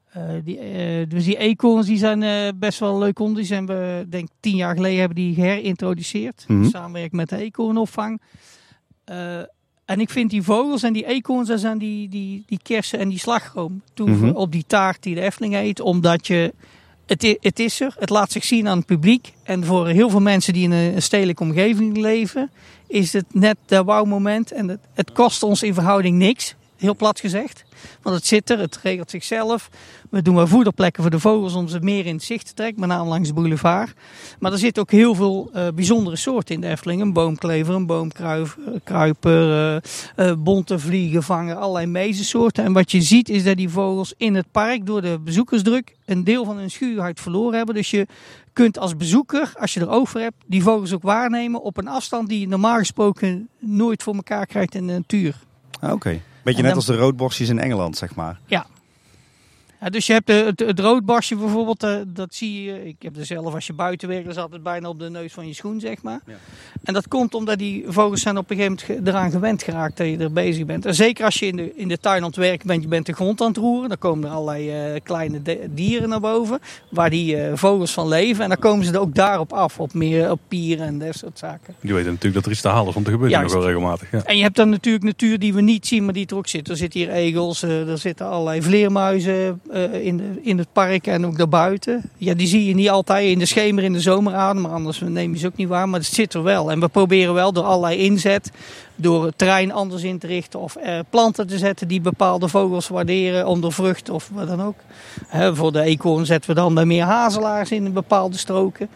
Eh, die, dus die eekhoorns die zijn best wel leuk om. Die zijn we, denk ik, tien jaar geleden hebben die geherintroduceerd. Mhm. Samenwerking met de eekhoornopvang. En ik vind die vogels en die eekhoorns, dat zijn die, die, die kersen en die slagroom. Toen Mhm. op die taart die de Efteling eet. Omdat je, het, het is er, het laat zich zien aan het publiek. En voor heel veel mensen die in een, stedelijke omgeving leven, is het net dat wauw-moment. En het, het kost ons in verhouding niks, heel plat gezegd. Want het zit er, het regelt zichzelf. We doen wel voederplekken voor de vogels om ze meer in het zicht te trekken, met name langs de boulevard. Maar er zitten ook heel veel eh, bijzondere soorten in de Efteling. Een boomklever, een boomkruiper, eh, eh, bonte vliegenvanger, allerlei mezensoorten. En wat je ziet is dat die vogels in het park door de bezoekersdruk een deel van hun schuwheid verloren hebben. Dus je kunt als bezoeker, als je er oog voor hebt, die vogels ook waarnemen op een afstand die je normaal gesproken nooit voor elkaar krijgt in de natuur. Ah, Oké. Beetje net als de roodborstjes in Engeland, zeg maar. Ja, dus je hebt het, het roodbasje bijvoorbeeld, eh, dat zie je. Ik heb er zelf, als je buiten werkt, dan zat het bijna op de neus van je schoen, zeg maar. Ja. En dat komt omdat die vogels zijn op een gegeven moment eraan gewend geraakt dat je er bezig bent. En zeker als je in de, in de tuin aan het werken bent, je bent de grond aan het roeren. Dan komen er allerlei eh, kleine dieren naar boven, waar die eh, vogels van leven. En dan komen ze er ook daarop af, op meer op pieren en dat soort zaken. Die weten natuurlijk dat er iets te halen is, want er gebeurt nog wel regelmatig. Ja. En je hebt dan natuurlijk natuur die we niet zien, maar die er ook zit. Er zitten hier egels, er zitten allerlei vleermuizen eh, in, de, in het park en ook daarbuiten. Ja, die zie je niet altijd in de schemer, in de zomer aan, maar anders neem je ze ook niet waar. Maar het zit er wel. En we proberen wel door allerlei inzet, door het terrein anders in te richten of eh, planten te zetten die bepaalde vogels waarderen, onder vrucht of wat dan ook. Voor de eekhoorn zetten we dan meer hazelaars in bepaalde stroken.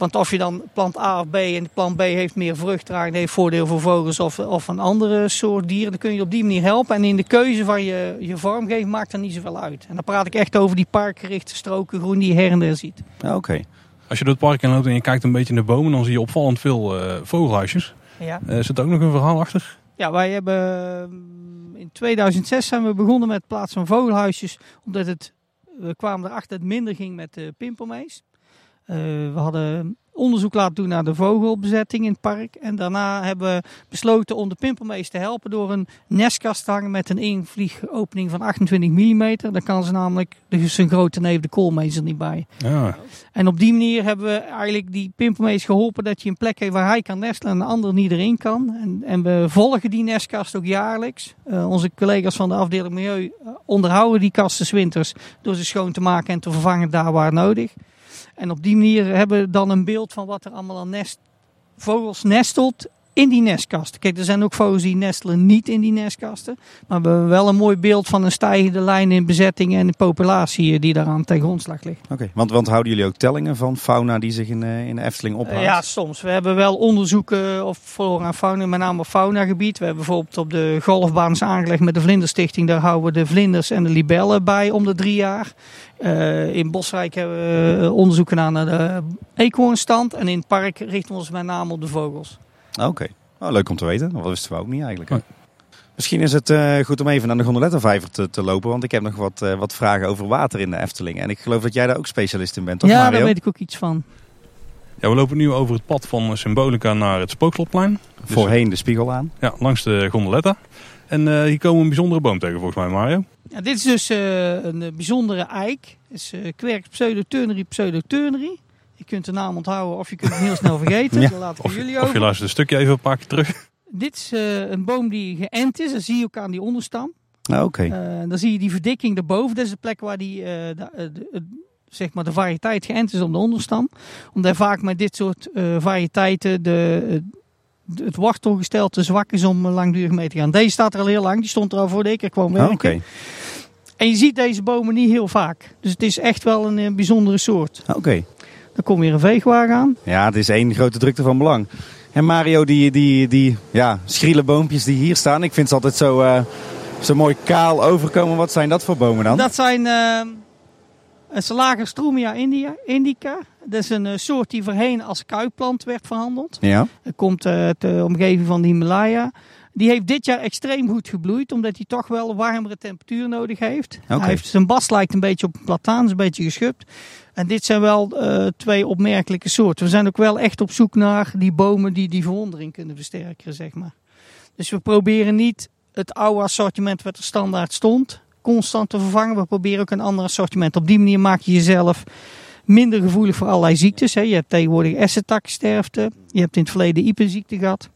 Want of je dan plant A of B en plant B heeft meer vrucht draagt, heeft voordeel voor vogels of, of een andere soort dieren, dan kun je op die manier helpen. En in de keuze van je, je vormgeving maakt er niet zoveel uit. En dan praat ik echt over die parkgerichte stroken groen die je her en der ziet. Ja, Oké. Als je door het park in loopt en je kijkt een beetje naar de bomen, dan zie je opvallend veel eh, vogelhuisjes. Ja. Eh zit er ook nog een verhaal achter? Ja, wij hebben mm, in 2006 zijn we begonnen met het plaatsen van vogelhuisjes. Omdat het, we kwamen erachter dat het minder ging met de pimpelmees. Eh, we hadden onderzoek laten doen naar de vogelbezetting in het park. En daarna hebben we besloten om de pimpelmees te helpen door een nestkast te hangen met een invliegopening van 28 mm. Dan kan ze namelijk zijn grote neef de koolmees er niet bij. Ja, En op die manier hebben we eigenlijk die pimpelmees geholpen dat je een plek heeft waar hij kan nestelen en de ander niet erin kan. En, en we volgen die nestkast ook jaarlijks. Eh, onze collega's van de afdeling Milieu eh, onderhouden die kasten 's winters door ze schoon te maken en te vervangen daar waar nodig. En op die manier hebben we dan een beeld van wat er allemaal aan nest, vogels nestelt in die nestkasten. Kijk, er zijn ook vogels die nestelen niet in die nestkasten. Maar we hebben wel een mooi beeld van een stijgende lijn in bezetting en de populatie eh, die daaraan ten grondslag ligt. Oké. Want, want houden jullie ook tellingen van fauna die zich in, eh, in de Efteling Eh, ophoudt? Ja, soms. We hebben wel onderzoeken op flora en fauna, met name op faunagebied. We hebben bijvoorbeeld op de golfbaan is aangelegd met de Vlinderstichting. Daar houden we de vlinders en de libellen bij om de drie jaar. Eh, in Bosrijk hebben we eh, onderzoek gedaan naar de eekhoornstand. En in het park richten we ons met name op de vogels. Oké. Oh, leuk om te weten. Dat wisten we ook niet eigenlijk. Nee. Misschien is het eh, goed om even naar de Gondolettenvijver te, te lopen. Want ik heb nog wat, eh, wat vragen over water in de Efteling. En ik geloof dat jij daar ook specialist in bent, toch ja, Mario? daar weet ik ook iets van. Ja, we lopen nu over het pad van Symbolica naar het Spookslotplein. Dus, Voorheen de spiegel aan. Ja, langs de gondoletta. En eh, hier komen we een bijzondere boom tegen volgens mij, Mario. Ja, dit is dus eh, een bijzondere eik. Het is uh, Quercus pseudoturnery pseudoturnery. Je kunt de naam onthouden of je kunt het heel snel [LAUGHS] vergeten. Ja. Laat ik Of, jullie je- of over. je luistert een stukje even een paar keer terug. Dit is eh, een boom die geënt is. Dat zie je ook aan die onderstam. Nou, Oké. Eh, dan zie je die verdikking erboven. Dat is de plek waar die, eh, de, de- zeg maar de variëteit geënt is op de onderstam. Omdat vaak met dit soort variëteiten de, het wortelgestel te zwak is om langdurig mee te gaan. Deze staat er al heel lang. Die stond er al voor de keer kwam Ah, werken. Oké. En je ziet deze bomen niet heel vaak. Dus het is echt wel een bijzondere soort. Ah, Oké. Dan komt weer een veegwagen aan. Ja, het is één grote drukte van belang. En Mario, die, die, die ja, schriele boompjes die hier staan. Ik vind ze altijd zo, eh, zo mooi kaal overkomen. Wat zijn dat voor bomen dan? Dat zijn eh een strumia india, indica. Dat is een eh, soort die voorheen als kuiplant werd verhandeld. Ja. Het komt uit de omgeving van de Himalaya. Die heeft dit jaar extreem goed gebloeid, omdat hij toch wel warmere temperatuur nodig heeft. Hij heeft, zijn bas lijkt een beetje op een plataan, is een beetje geschupt. En dit zijn wel eh, twee opmerkelijke soorten. We zijn ook wel echt op zoek naar die bomen die die verwondering kunnen versterken, zeg maar. Dus we proberen niet het oude assortiment wat er standaard stond, constant te vervangen. We proberen ook een ander assortiment. Op die manier maak je jezelf minder gevoelig voor allerlei ziektes. Hè. Je hebt tegenwoordig essentaksterfte. Je hebt in het verleden IPE-ziekte gehad.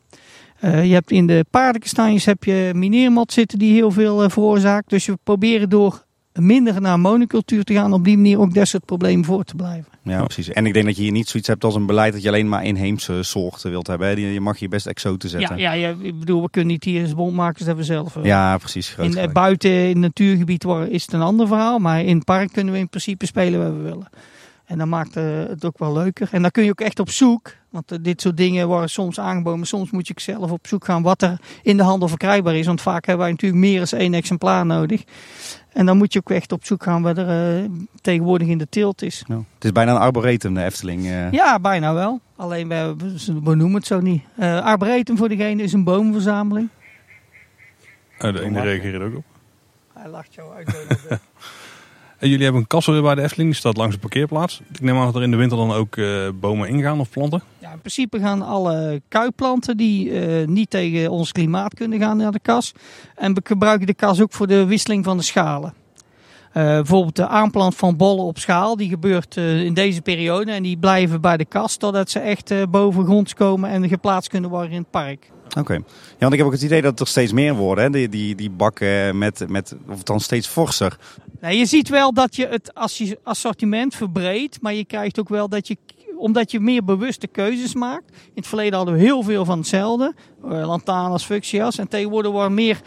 Eh, je hebt in de paardenkastanjes heb je mineermot zitten die heel veel eh, veroorzaakt. Dus we proberen door minder naar monocultuur te gaan, op die manier ook dat soort problemen voor te blijven. ja, precies. En ik denk dat je hier niet zoiets hebt als een beleid dat je alleen maar inheemse soorten wilt hebben. hè. Je mag hier best exoten zetten. ja, ja, ik bedoel, we kunnen niet hier eens bond maken, dat hebben we zelf. eh. Ja, precies. In, gelijk. buiten in het natuurgebied is het een ander verhaal. Maar in het park kunnen we in principe spelen waar we willen. En dat maakt het ook wel leuker. En dan kun je ook echt op zoek. Want eh, dit soort dingen worden soms aangeboden. Soms moet je zelf op zoek gaan wat er in de handel verkrijgbaar is. Want vaak hebben wij natuurlijk meer dan één exemplaar nodig. En dan moet je ook echt op zoek gaan wat er eh, tegenwoordig in de teelt is. Ja. Het is bijna een arboretum, de Efteling. eh. Ja, bijna wel. Alleen we, we benoemen het zo niet. Eh Arboretum voor degene is een boomverzameling. Uh, de ene reageert ook op. Hij lacht jou uit. [LAUGHS] En jullie hebben een kassen bij de Efteling, die staat langs de parkeerplaats. Ik neem aan dat er in de winter dan ook eh, bomen ingaan of planten. Ja, in principe gaan alle kuiplanten die eh, niet tegen ons klimaat kunnen gaan naar de kas. En we gebruiken de kas ook voor de wisseling van de schalen. Eh, bijvoorbeeld de aanplant van bollen op schaal, die gebeurt eh, in deze periode. En die blijven bij de kast totdat ze echt uh, boven gronds komen en geplaatst kunnen worden in het park. Oké. Ja, want ik heb ook het idee dat er steeds meer worden, hè? Die, die, die bakken met, met, of dan steeds forser. Nee, je ziet wel dat je het assortiment verbreedt, maar je krijgt ook wel dat je omdat je meer bewuste keuzes maakt. In het verleden hadden we heel veel van hetzelfde. Uh, lantanas, fuchsias. En tegenwoordig worden meer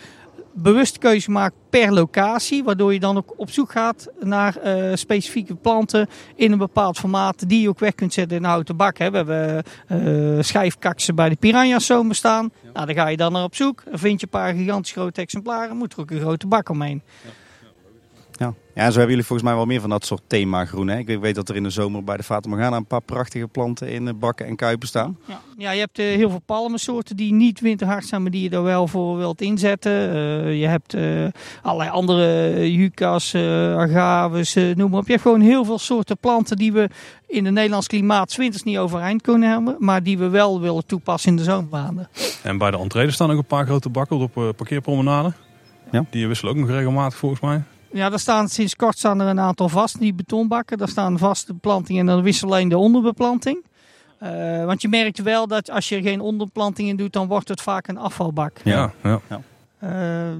bewust keuze maakt per locatie. Waardoor je dan ook op zoek gaat naar uh, specifieke planten in een bepaald formaat. Die je ook weg kunt zetten in een houten bak. Hè. We hebben uh, schijfkaksen bij de piranha's zomer staan. Ja. Nou, dan ga je dan naar op zoek. Dan vind je een paar gigantisch grote exemplaren. Moet er ook een grote bak omheen. Ja. Ja. ja, zo hebben jullie volgens mij wel meer van dat soort thema groen. Hè? Ik weet dat er in de zomer bij de Fata Morgana een paar prachtige planten in bakken en kuipen staan. Ja, ja je hebt uh, heel veel palmensoorten die niet winterhard zijn, maar die je er wel voor wilt inzetten. Uh, je hebt uh, allerlei andere jucas, agaves, noem maar op. Je hebt gewoon heel veel soorten planten die we in het Nederlands klimaat winters niet overeind kunnen hebben, maar die we wel willen toepassen in de zomermaanden. En bij de entree staan ook een paar grote bakken op parkeerpromenade. Ja. Die wisselen ook nog regelmatig volgens mij. Ja, daar staan sinds kort staan er een aantal vast, die betonbakken. Daar staan vaste beplantingen en dan wisselen alleen de onderbeplanting. Uh, want je merkt wel dat als je er geen onderplanting in doet, dan wordt het vaak een afvalbak. Ja, ja. ja. Uh,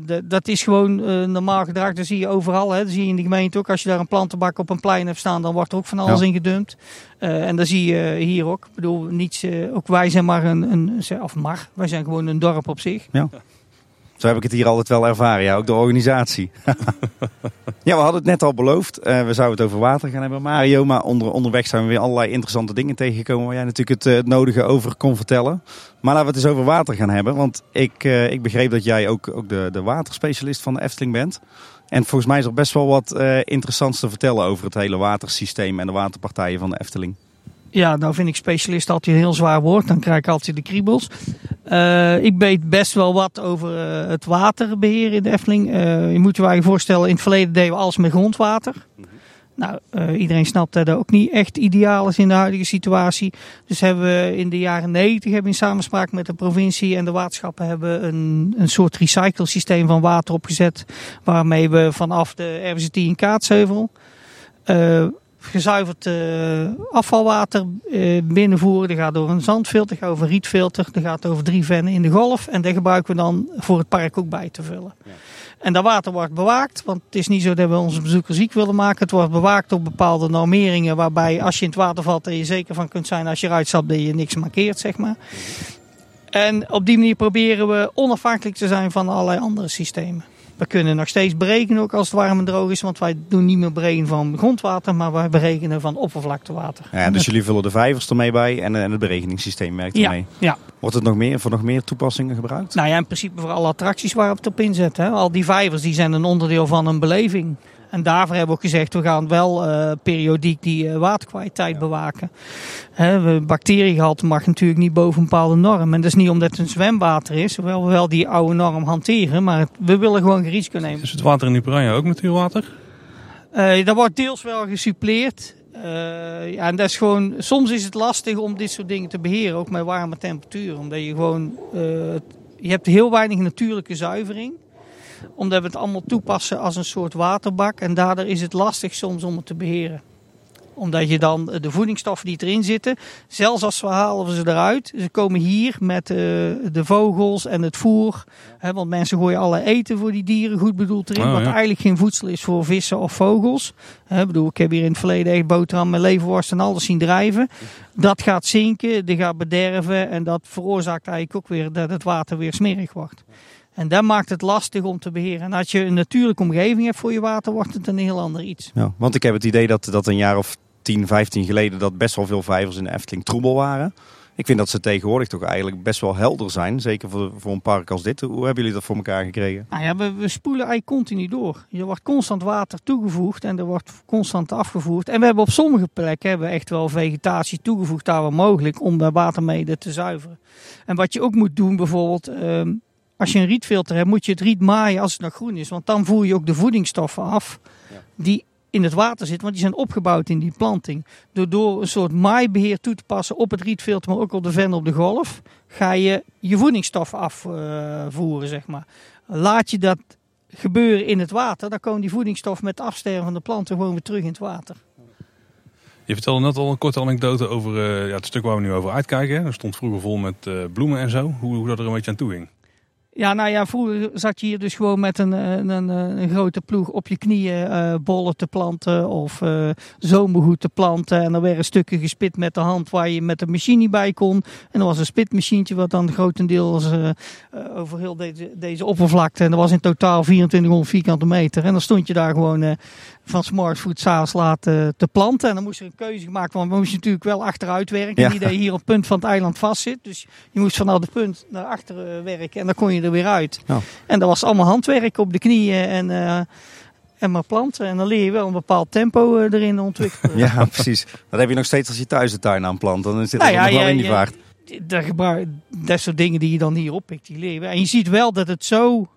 de, dat is gewoon uh, normaal gedrag. Dat zie je overal. Hè. Dat zie je in de gemeente ook. Als je daar een plantenbak op een plein hebt staan, dan wordt er ook van alles ja. in gedumpt. Uh, en dat zie je hier ook. Ik bedoel, niets, ook wij zijn maar een, een, of maar, wij zijn gewoon een dorp op zich. Ja. Zo heb ik het hier altijd wel ervaren, ja, ook de organisatie. [LAUGHS] ja, we hadden het net al beloofd. Uh, we zouden het over water gaan hebben, Mario. Maar onder, onderweg zijn we weer allerlei interessante dingen tegengekomen waar jij natuurlijk het, uh, het, nodige over kon vertellen. Maar laten we het eens over water gaan hebben. Want ik, uh, ik begreep dat jij ook, ook de, de waterspecialist van de Efteling bent. En volgens mij is er best wel wat interessants te vertellen over het hele watersysteem en de waterpartijen van de Efteling. Ja, nou vind ik specialist altijd een heel zwaar woord. Dan krijg ik altijd de kriebels. Uh, ik weet best wel wat over uh, het waterbeheer in de Efteling. Uh, je moet je je voorstellen, in het verleden deden we alles met grondwater. Nou, iedereen snapt dat dat ook niet echt ideaal is in de huidige situatie. Dus hebben we in de jaren 90 hebben in samenspraak met de provincie en de waterschappen hebben een, een soort recyclesysteem van water opgezet. Waarmee we vanaf de RWZT in Kaatsheuvel gezuiverd uh, afvalwater uh, binnenvoeren. Dat gaat door een zandfilter, gaat over een rietfilter. Dat gaat over drie vennen in de golf. En dat gebruiken we dan voor het park ook bij te vullen. Ja. En dat water wordt bewaakt, want het is niet zo dat we onze bezoekers ziek willen maken. Het wordt bewaakt op bepaalde normeringen, waarbij als je in het water valt, er je zeker van kunt zijn als je eruit stapt dat je niks markeert, zeg maar. En op die manier proberen we onafhankelijk te zijn van allerlei andere systemen. We kunnen nog steeds berekenen ook als het warm en droog is. Want wij doen niet meer berekenen van grondwater, maar wij berekenen van oppervlaktewater. Ja, dus jullie vullen de vijvers ermee bij en, en het berekeningssysteem werkt ermee. Ja, ja. Wordt het nog meer, voor nog meer toepassingen gebruikt? Nou ja, in principe voor alle attracties waar we het op inzetten. Hè. Al die vijvers die zijn een onderdeel van een beleving. En daarvoor hebben we ook gezegd, we gaan wel uh, periodiek die uh, waterkwaliteit ja. bewaken. Hè, bacteriegehalte mag natuurlijk niet boven een bepaalde norm. En dat is niet omdat het een zwemwater is, hoewel we wel die oude norm hanteren. Maar het, we willen gewoon geen risico nemen. Is het water in die piranha ook natuurwater? Uh, dat wordt deels wel gesuppleerd. ja, en dat is gewoon, soms is het lastig om dit soort dingen te beheren, ook met warme temperaturen. Omdat je gewoon, je hebt heel weinig natuurlijke zuivering omdat we het allemaal toepassen als een soort waterbak. En daardoor is het lastig soms om het te beheren. Omdat je dan de voedingsstoffen die erin zitten, zelfs als we halen we ze eruit. Ze komen hier met uh, de vogels en het voer. Hè, want mensen gooien alle eten voor die dieren goed bedoeld erin. Oh, wat ja. eigenlijk geen voedsel is voor vissen of vogels. Hè, bedoel, ik heb hier in het verleden echt boterham met leverworst en alles zien drijven. Dat gaat zinken, dat gaat bederven. En dat veroorzaakt eigenlijk ook weer dat het water weer smerig wordt. En dat maakt het lastig om te beheren. En als je een natuurlijke omgeving hebt voor je water, wordt het een heel ander iets. Ja, want ik heb het idee dat, dat een jaar of 10, 15 geleden dat best wel veel vijvers in de Efteling troebel waren. Ik vind dat ze tegenwoordig toch eigenlijk best wel helder zijn. Zeker voor, voor een park als dit. Hoe hebben jullie dat voor elkaar gekregen? Nou ja, we, we spoelen eigenlijk continu door. Er wordt constant water toegevoegd en er wordt constant afgevoerd. En we hebben op sommige plekken hebben we echt wel vegetatie toegevoegd daar waar mogelijk om de watermede te zuiveren. En wat je ook moet doen bijvoorbeeld... Um, als je een rietfilter hebt, moet je het riet maaien als het nog groen is. Want dan voer je ook de voedingsstoffen af. Ja. Die in het water zitten, want die zijn opgebouwd in die planting. Door, door een soort maaibeheer toe te passen op het rietveld, maar ook op de ven op de golf, ga je je voedingsstof afvoeren, zeg maar. Laat je dat gebeuren in het water, dan komen die voedingsstof met afsterven van de planten gewoon weer terug in het water. Je vertelde net al een korte anekdote over uh, ja, het stuk waar we nu over uitkijken. Er stond vroeger vol met uh, bloemen en zo. Hoe, hoe dat er een beetje aan toe ging. Ja, nou ja, vroeger zat je hier dus gewoon met een, een, een, grote ploeg op je knieën uh, bollen te planten of uh, zomergoed te planten. En er werden stukken gespit met de hand waar je met de machine bij kon. En er was een spitmachientje wat dan grotendeels uh, over heel deze, deze oppervlakte. En dat was in totaal 2400 vierkante meter. En dan stond je daar gewoon van Smartfood s'avonds laten te planten. En dan moest er een keuze gemaakt worden. Dan moest je natuurlijk wel achteruit werken. Ja. Niet dat je hier op het punt van het eiland vastzit. Dus je moest vanaf de punt naar achteren werken. En dan kon je er weer uit. Ja. En dat was allemaal handwerk op de knieën en, uh, en maar planten. En dan leer je wel een bepaald tempo uh, erin ontwikkelen. [LAUGHS] ja, precies. Dat heb je nog steeds als je thuis de tuin aan plant. Dan zit er nou, nog wel in die vaart. Dat, gebruik, dat soort dingen die je dan hier oppikt, die leren. En je ziet wel dat het zo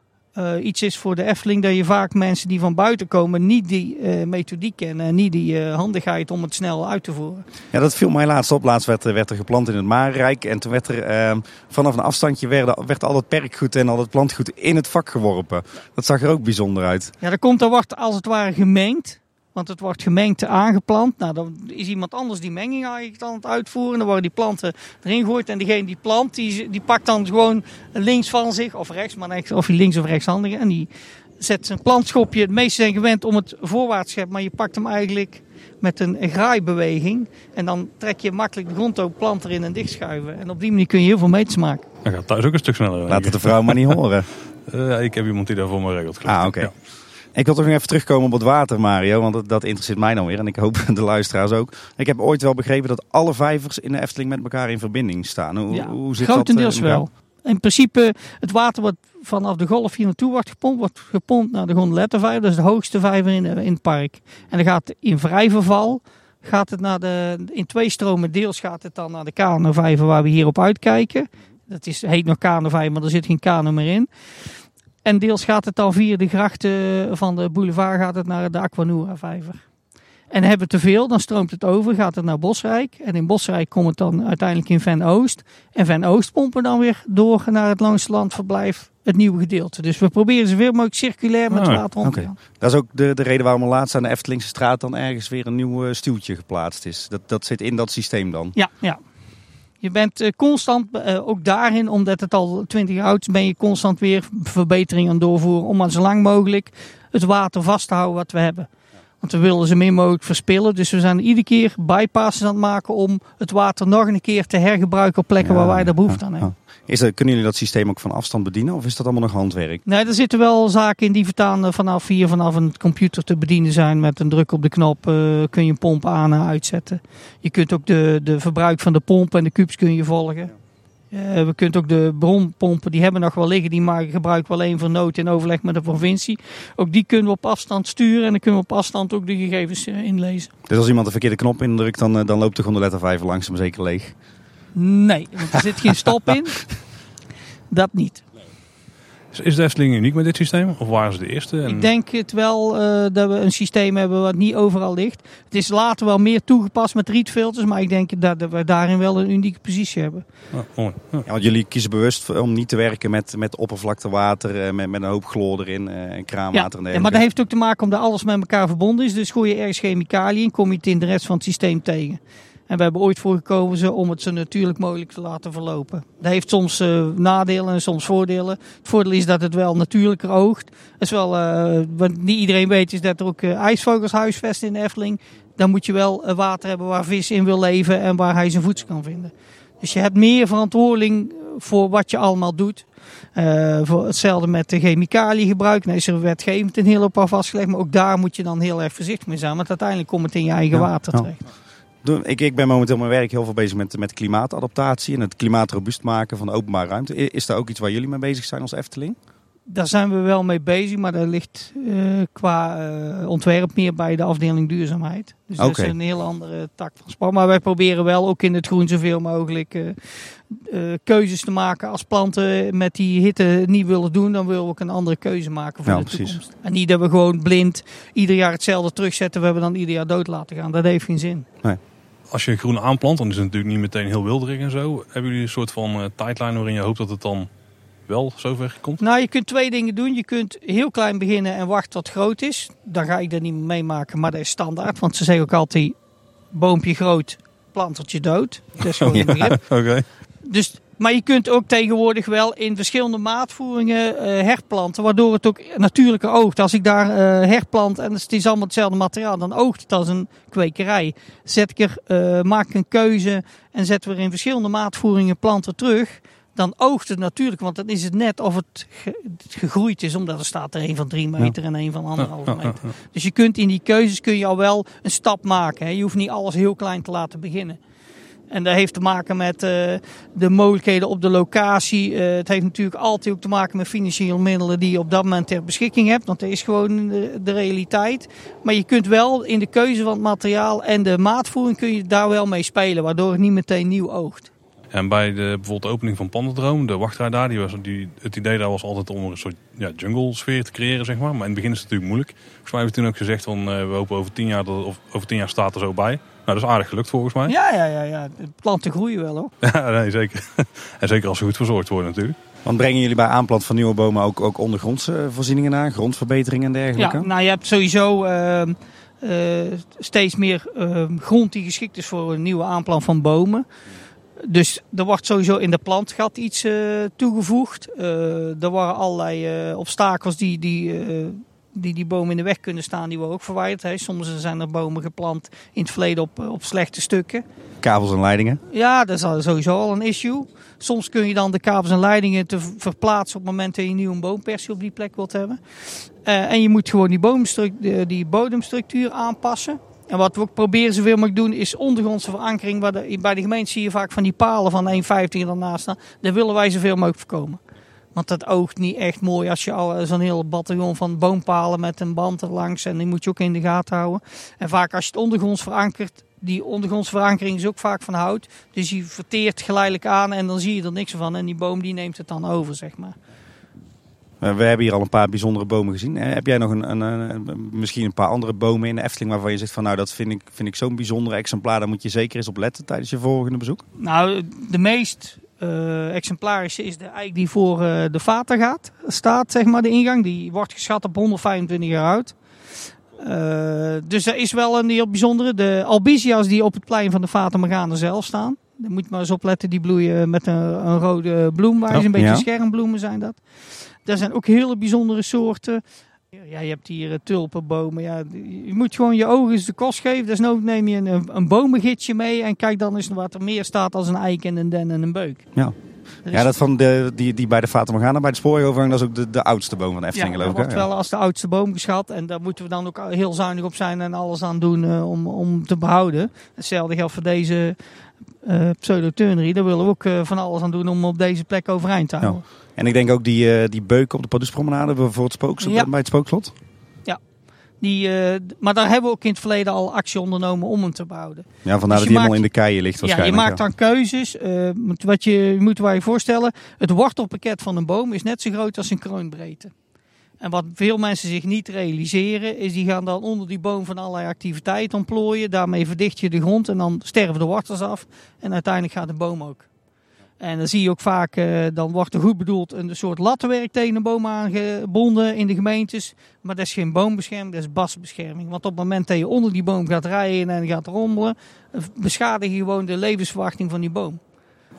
uh, iets is voor de Efteling dat je vaak mensen die van buiten komen niet die uh, methodiek kennen en niet die uh, handigheid om het snel uit te voeren. Ja, dat viel mij laatst op. Laatst werd, werd er geplant in het Marenrijk en toen werd er ehm, vanaf een afstandje werd, werd al het perkgoed en al het plantgoed in het vak geworpen. Dat zag er ook bijzonder uit. Ja, dat komt, er wordt als het ware gemengd. Want het wordt gemengd aangeplant. Nou, dan is iemand anders die menging eigenlijk aan het uitvoeren. Dan worden die planten erin gegooid. En degene die plant, die, die pakt dan gewoon links van zich, of rechts, maar of hij links of rechtshandig. En die zet zijn plantschopje. Het meeste zijn gewend om het voorwaarts te scheppen. Maar je pakt hem eigenlijk met een graaibeweging. En dan trek je makkelijk de grond ook plant erin en dichtschuiven. En op die manier kun je heel veel meters maken. Dat gaat thuis ook een stuk sneller. Laat het de vrouw maar niet [LAUGHS] horen. Uh, ik heb iemand die daarvoor me regelt. Ah, oké. Ja. Ik wil toch nog even terugkomen op het water, Mario, want dat, dat, interesseert mij dan weer. En ik hoop [LAUGHS] de luisteraars ook. Ik heb ooit wel begrepen dat alle vijvers in de Efteling met elkaar in verbinding staan. Hoe, ja, hoe zit grotendeels dat, uh, wel. In principe, het water wat vanaf de golf hier naartoe wordt gepompt, wordt gepompt naar de Gondolettenvijver. Dat is de hoogste vijver in, in het park. En dan gaat in vrij verval, gaat het naar de, in twee stromen, deels gaat het dan naar de Kano-vijver waar we hier op uitkijken. Dat is, heet nog Kano-vijver, maar er zit geen kano meer in. En deels gaat het dan via de grachten van de boulevard gaat het naar de Aquanura vijver. En hebben we te veel, dan stroomt het over, gaat het naar Bosrijk. En in Bosrijk komt het dan uiteindelijk in Ven Oost. En Ven Oost pompen dan weer door naar het langste landverblijf, het nieuwe gedeelte. Dus we proberen zoveel mogelijk circulair met Ah, water om te gaan. Dat is ook de, de reden waarom er laatst aan de Eftelingse straat dan ergens weer een nieuw uh, stuwtje geplaatst is. Dat, dat zit in dat systeem dan. Ja, ja. Je bent uh, constant, uh, ook daarin, omdat het al 20 jaar oud is, ben je constant weer verbeteringen doorvoeren om aan zo lang mogelijk het water vast te houden wat we hebben. Want we willen zo min mogelijk verspillen. Dus we zijn iedere keer bypasses aan het maken om het water nog een keer te hergebruiken op plekken Ja, waar wij daar behoefte ja, aan hebben. Is dat, kunnen jullie dat systeem ook van afstand bedienen of is dat allemaal nog handwerk? Nee, er zitten wel zaken in die vertaan vanaf hier, vanaf een computer te bedienen zijn. Met een druk op de knop eh, kun je een pomp aan en uitzetten. Je kunt ook de, de verbruik van de pomp en de kubus kun je volgen. Eh, we kunnen ook de bronpompen, die hebben nog wel liggen, die maar gebruiken we alleen voor nood in overleg met de provincie. Ook die kunnen we op afstand sturen en dan kunnen we op afstand ook de gegevens eh, inlezen. Dus als iemand de verkeerde knop indrukt, dan, eh, dan loopt de gondolettenvijver langzaam zeker leeg. Nee, want er zit geen stop in. [LAUGHS] Dat niet. Is- de Efteling uniek met dit systeem? Of waren ze de eerste? En- Ik denk het wel eh, dat we een systeem hebben wat niet overal ligt. Het is later wel meer toegepast met rietfilters, maar ik denk dat we daarin wel een unieke positie hebben. Ah, mooi. Ja. Ja, want jullie kiezen bewust om niet te werken met, met oppervlaktewater, eh, met, met een hoop chloor erin eh, en Ja, kraanwater en ja, dergelijke. maar dat heeft ook te maken omdat alles met elkaar verbonden is. Dus gooi je ergens chemicaliën in, kom je het in de rest van het systeem tegen. En we hebben ooit voor gekozen om het zo natuurlijk mogelijk te laten verlopen. Dat heeft soms eh, nadelen en soms voordelen. Het voordeel is dat het wel natuurlijker oogt. Is wel, eh, wat niet iedereen weet is dat er ook eh, ijsvogels huisvesten in de Efteling. Dan moet je wel water hebben waar vis in wil leven en waar hij zijn voedsel kan vinden. Dus je hebt meer verantwoording voor wat je allemaal doet. Voor hetzelfde met de chemicaliegebruik. Nou is er wetgevend een hele hoop al vastgelegd. Maar ook daar moet je dan heel erg voorzichtig mee zijn. Want uiteindelijk komt het in je eigen Ja, water terecht. Ik, ik ben momenteel mijn werk heel veel bezig met, met klimaatadaptatie en het klimaatrobuust maken van de openbare ruimte. Is daar ook iets waar jullie mee bezig zijn als Efteling? daar zijn we wel mee bezig, maar dat ligt uh, qua uh, ontwerp meer bij de afdeling duurzaamheid. Dus dat is een heel andere tak van sport. Maar wij proberen wel ook in het groen zoveel mogelijk uh, keuzes te maken. Als planten met die hitte niet willen doen, dan willen we ook een andere keuze maken voor de precies. toekomst. En niet dat we gewoon blind ieder jaar hetzelfde terugzetten, we hebben dan ieder jaar dood laten gaan. Dat heeft geen zin. Nee als je groen aanplant, dan is het natuurlijk niet meteen heel wilderig en zo. Hebben jullie een soort van uh, tijdlijn waarin je hoopt dat het dan wel zover komt? Nou, je kunt twee dingen doen. Je kunt heel klein beginnen en wachten tot het groot is. Dan ga ik dat niet meemaken, maar dat is standaard. Want ze zeggen ook altijd, boompje groot, plantertje dood. Dat is gewoon [LAUGHS] ja, Oké. Dus maar je kunt ook tegenwoordig wel in verschillende maatvoeringen uh, herplanten, waardoor het ook natuurlijker oogt. Als ik daar uh, herplant en het is allemaal hetzelfde materiaal, dan oogt het als een kwekerij. Zet ik er, uh, maak ik een keuze en zetten we er in verschillende maatvoeringen planten terug, dan oogt het natuurlijk, want dan is het net of het, gegroeid is, omdat er staat er een van drie meter en een van anderhalve meter. Dus je kunt in die keuzes kun je al wel een stap maken. Hè. Je hoeft niet alles heel klein te laten beginnen. En dat heeft te maken met uh, de mogelijkheden op de locatie. Uh, het heeft natuurlijk altijd ook te maken met financiële middelen die je op dat moment ter beschikking hebt. Want dat is gewoon de, de, realiteit. Maar je kunt wel in de keuze van het materiaal en de maatvoering kun je daar wel mee spelen. Waardoor het niet meteen nieuw oogt. En bij de bijvoorbeeld de opening van Pandadroom, de wachtrij daar, die was, die, het idee daar was altijd om een soort ja, jungle sfeer te creëren, zeg maar. Maar in het begin is het natuurlijk moeilijk. Volgens mij hebben we toen ook gezegd van uh, we hopen over tien jaar dat, of over tien jaar staat er zo bij. Nou, dat is aardig gelukt volgens mij. Ja, ja, ja, ja. De planten groeien wel hoor. [LAUGHS] Ja, nee, zeker. en zeker als ze goed verzorgd worden natuurlijk. Want brengen jullie bij aanplant van nieuwe bomen ook, ook ondergrondse voorzieningen aan? Grondverbeteringen en dergelijke? Ja, nou je hebt sowieso uh, uh, steeds meer uh, grond die geschikt is voor een nieuwe aanplant van bomen. Dus er wordt sowieso in de plantgat iets uh, toegevoegd. Uh, er waren allerlei uh, obstakels die, die die die bomen in de weg kunnen staan, die worden ook verwijderd. Hè. Soms zijn er bomen geplant in het verleden op, op slechte stukken. Kabels en leidingen? Ja, dat is sowieso al een issue. Soms kun je dan de kabels en leidingen te verplaatsen op het moment dat je nieuw een boompersie op die plek wilt hebben. Uh, en je moet gewoon die, die bodemstructuur aanpassen. En wat we ook proberen zoveel mogelijk doen is ondergrondse verankering. Bij de gemeente zie je vaak van die palen van 1,50 ernaast staan. Daar willen wij zoveel mogelijk voorkomen. Want dat oogt niet echt mooi als je al zo'n heel bataljon van boompalen met een band erlangs. En die moet je ook in de gaten houden. En vaak als je het ondergronds verankert, die ondergrondsverankering is ook vaak van hout. Dus die verteert geleidelijk aan en dan zie je er niks van. En die boom die neemt het dan over, zeg maar. We hebben hier al een paar bijzondere bomen gezien. Heb jij nog een, een, een, misschien een paar andere bomen in de Efteling waarvan je zegt van nou dat vind ik, vind ik zo'n bijzondere exemplaar. Daar moet je zeker eens op letten tijdens je volgende bezoek? Nou, de meest uh, exemplarische is de eik die voor uh, de vater gaat, staat, zeg maar, de ingang. Die wordt geschat op 125 jaar oud. Uh, dus er is wel een heel bijzondere. De albicia's die op het plein van de Morgana zelf staan. Daar moet je maar eens op letten. Die bloeien met een, een rode bloem. Waar oh, een beetje ja. schermbloemen zijn dat. Er zijn ook hele bijzondere soorten. Ja, je hebt hier uh, tulpenbomen. Ja, je moet gewoon je ogen eens de kost geven. Desnoods neem je een, een bomengitsje mee en kijk dan eens wat er meer staat als een eik en een den en een beuk. Ja. Ja, dat van de, die, die bij de Fata Morgana, bij de spoorovergang, dat is ook de, de oudste boom van Efteling, ja, geloof ik. wordt wel als de oudste boom geschat. En daar moeten we dan ook heel zuinig op zijn en alles aan doen uh, om, om te behouden. Hetzelfde geldt voor deze uh, pseudo-turnery. Daar willen we ook uh, van alles aan doen om op deze plek overeind te houden. Ja. En ik denk ook die, uh, die beuk op de Paduspromenade voor het spookslot, ja. bij het spookslot. Ja, die, uh, maar daar hebben we ook in het verleden al actie ondernomen om hem te behouden. Ja, vandaar dus dat die helemaal in de keien ligt waarschijnlijk. Ja, je maakt dan keuzes. Uh, wat je, moet je voorstellen, het wortelpakket van een boom is net zo groot als een kroonbreedte. En wat veel mensen zich niet realiseren, is die gaan dan onder die boom van allerlei activiteiten ontplooien. Daarmee verdicht je de grond en dan sterven de wortels af. En uiteindelijk gaat de boom ook. En dan zie je ook vaak, uh, dan wordt er goed bedoeld een soort lattenwerk tegen een boom aangebonden in de gemeentes. Maar dat is geen boombescherming, dat is basbescherming. Want op het moment dat je onder die boom gaat rijden en gaat rommelen, beschadig je gewoon de levensverwachting van die boom.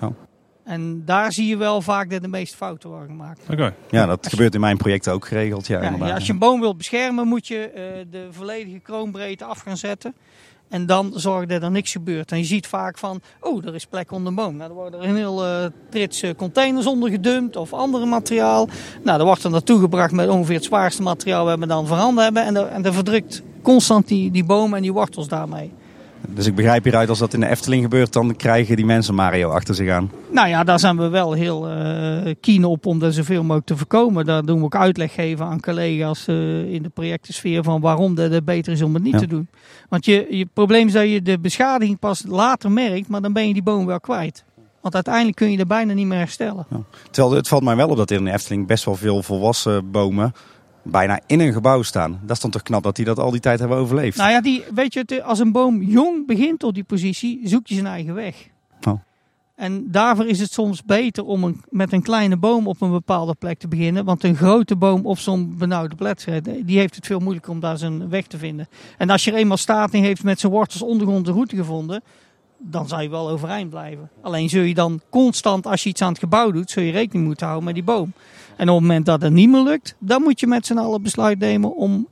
Oh. En daar zie je wel vaak dat de meeste fouten worden gemaakt. Okay. Ja, dat gebeurt in mijn project ook geregeld. Ja, ja, ja, als je een boom wilt beschermen, moet je uh, de volledige kroonbreedte af gaan zetten. En dan zorg dat er niks gebeurt. En je ziet vaak van, oh, er is plek onder de boom. Nou, dan worden er een heel uh, trits containers onder gedumpt of andere materiaal. Nou, dan wordt er naartoe gebracht met ongeveer het zwaarste materiaal we we dan voorhanden hebben. En dan, en verdrukt constant die, die bomen en die wortels daarmee. Dus ik begrijp hieruit, als dat in de Efteling gebeurt, dan krijgen die mensen Mario achter zich aan. Nou ja, daar zijn we wel heel uh, keen op om dat zoveel mogelijk te voorkomen. Daar doen we ook uitleg geven aan collega's uh, in de projectensfeer van waarom het beter is om het niet te doen. Want je, je probleem is dat je de beschadiging pas later merkt, maar dan ben je die boom wel kwijt. Want uiteindelijk kun je er bijna niet meer herstellen. Ja. Terwijl het valt mij wel op dat in de Efteling best wel veel volwassen bomen bijna in een gebouw staan. Dat is dan toch knap dat die dat al die tijd hebben overleefd. Nou ja, die, weet je, als een boom jong begint op die positie, zoekt hij zijn eigen weg. Oh. En daarvoor is het soms beter om een, met een kleine boom op een bepaalde plek te beginnen. Want een grote boom op zo'n benauwde plek, die heeft het veel moeilijker om daar zijn weg te vinden. En als je er eenmaal staat en heeft met zijn wortels ondergrond de route gevonden, dan zou je wel overeind blijven. Alleen zul je dan constant, als je iets aan het gebouw doet, zul je rekening moeten houden met die boom. En op het moment dat het niet meer lukt, dan moet je met z'n allen besluit nemen om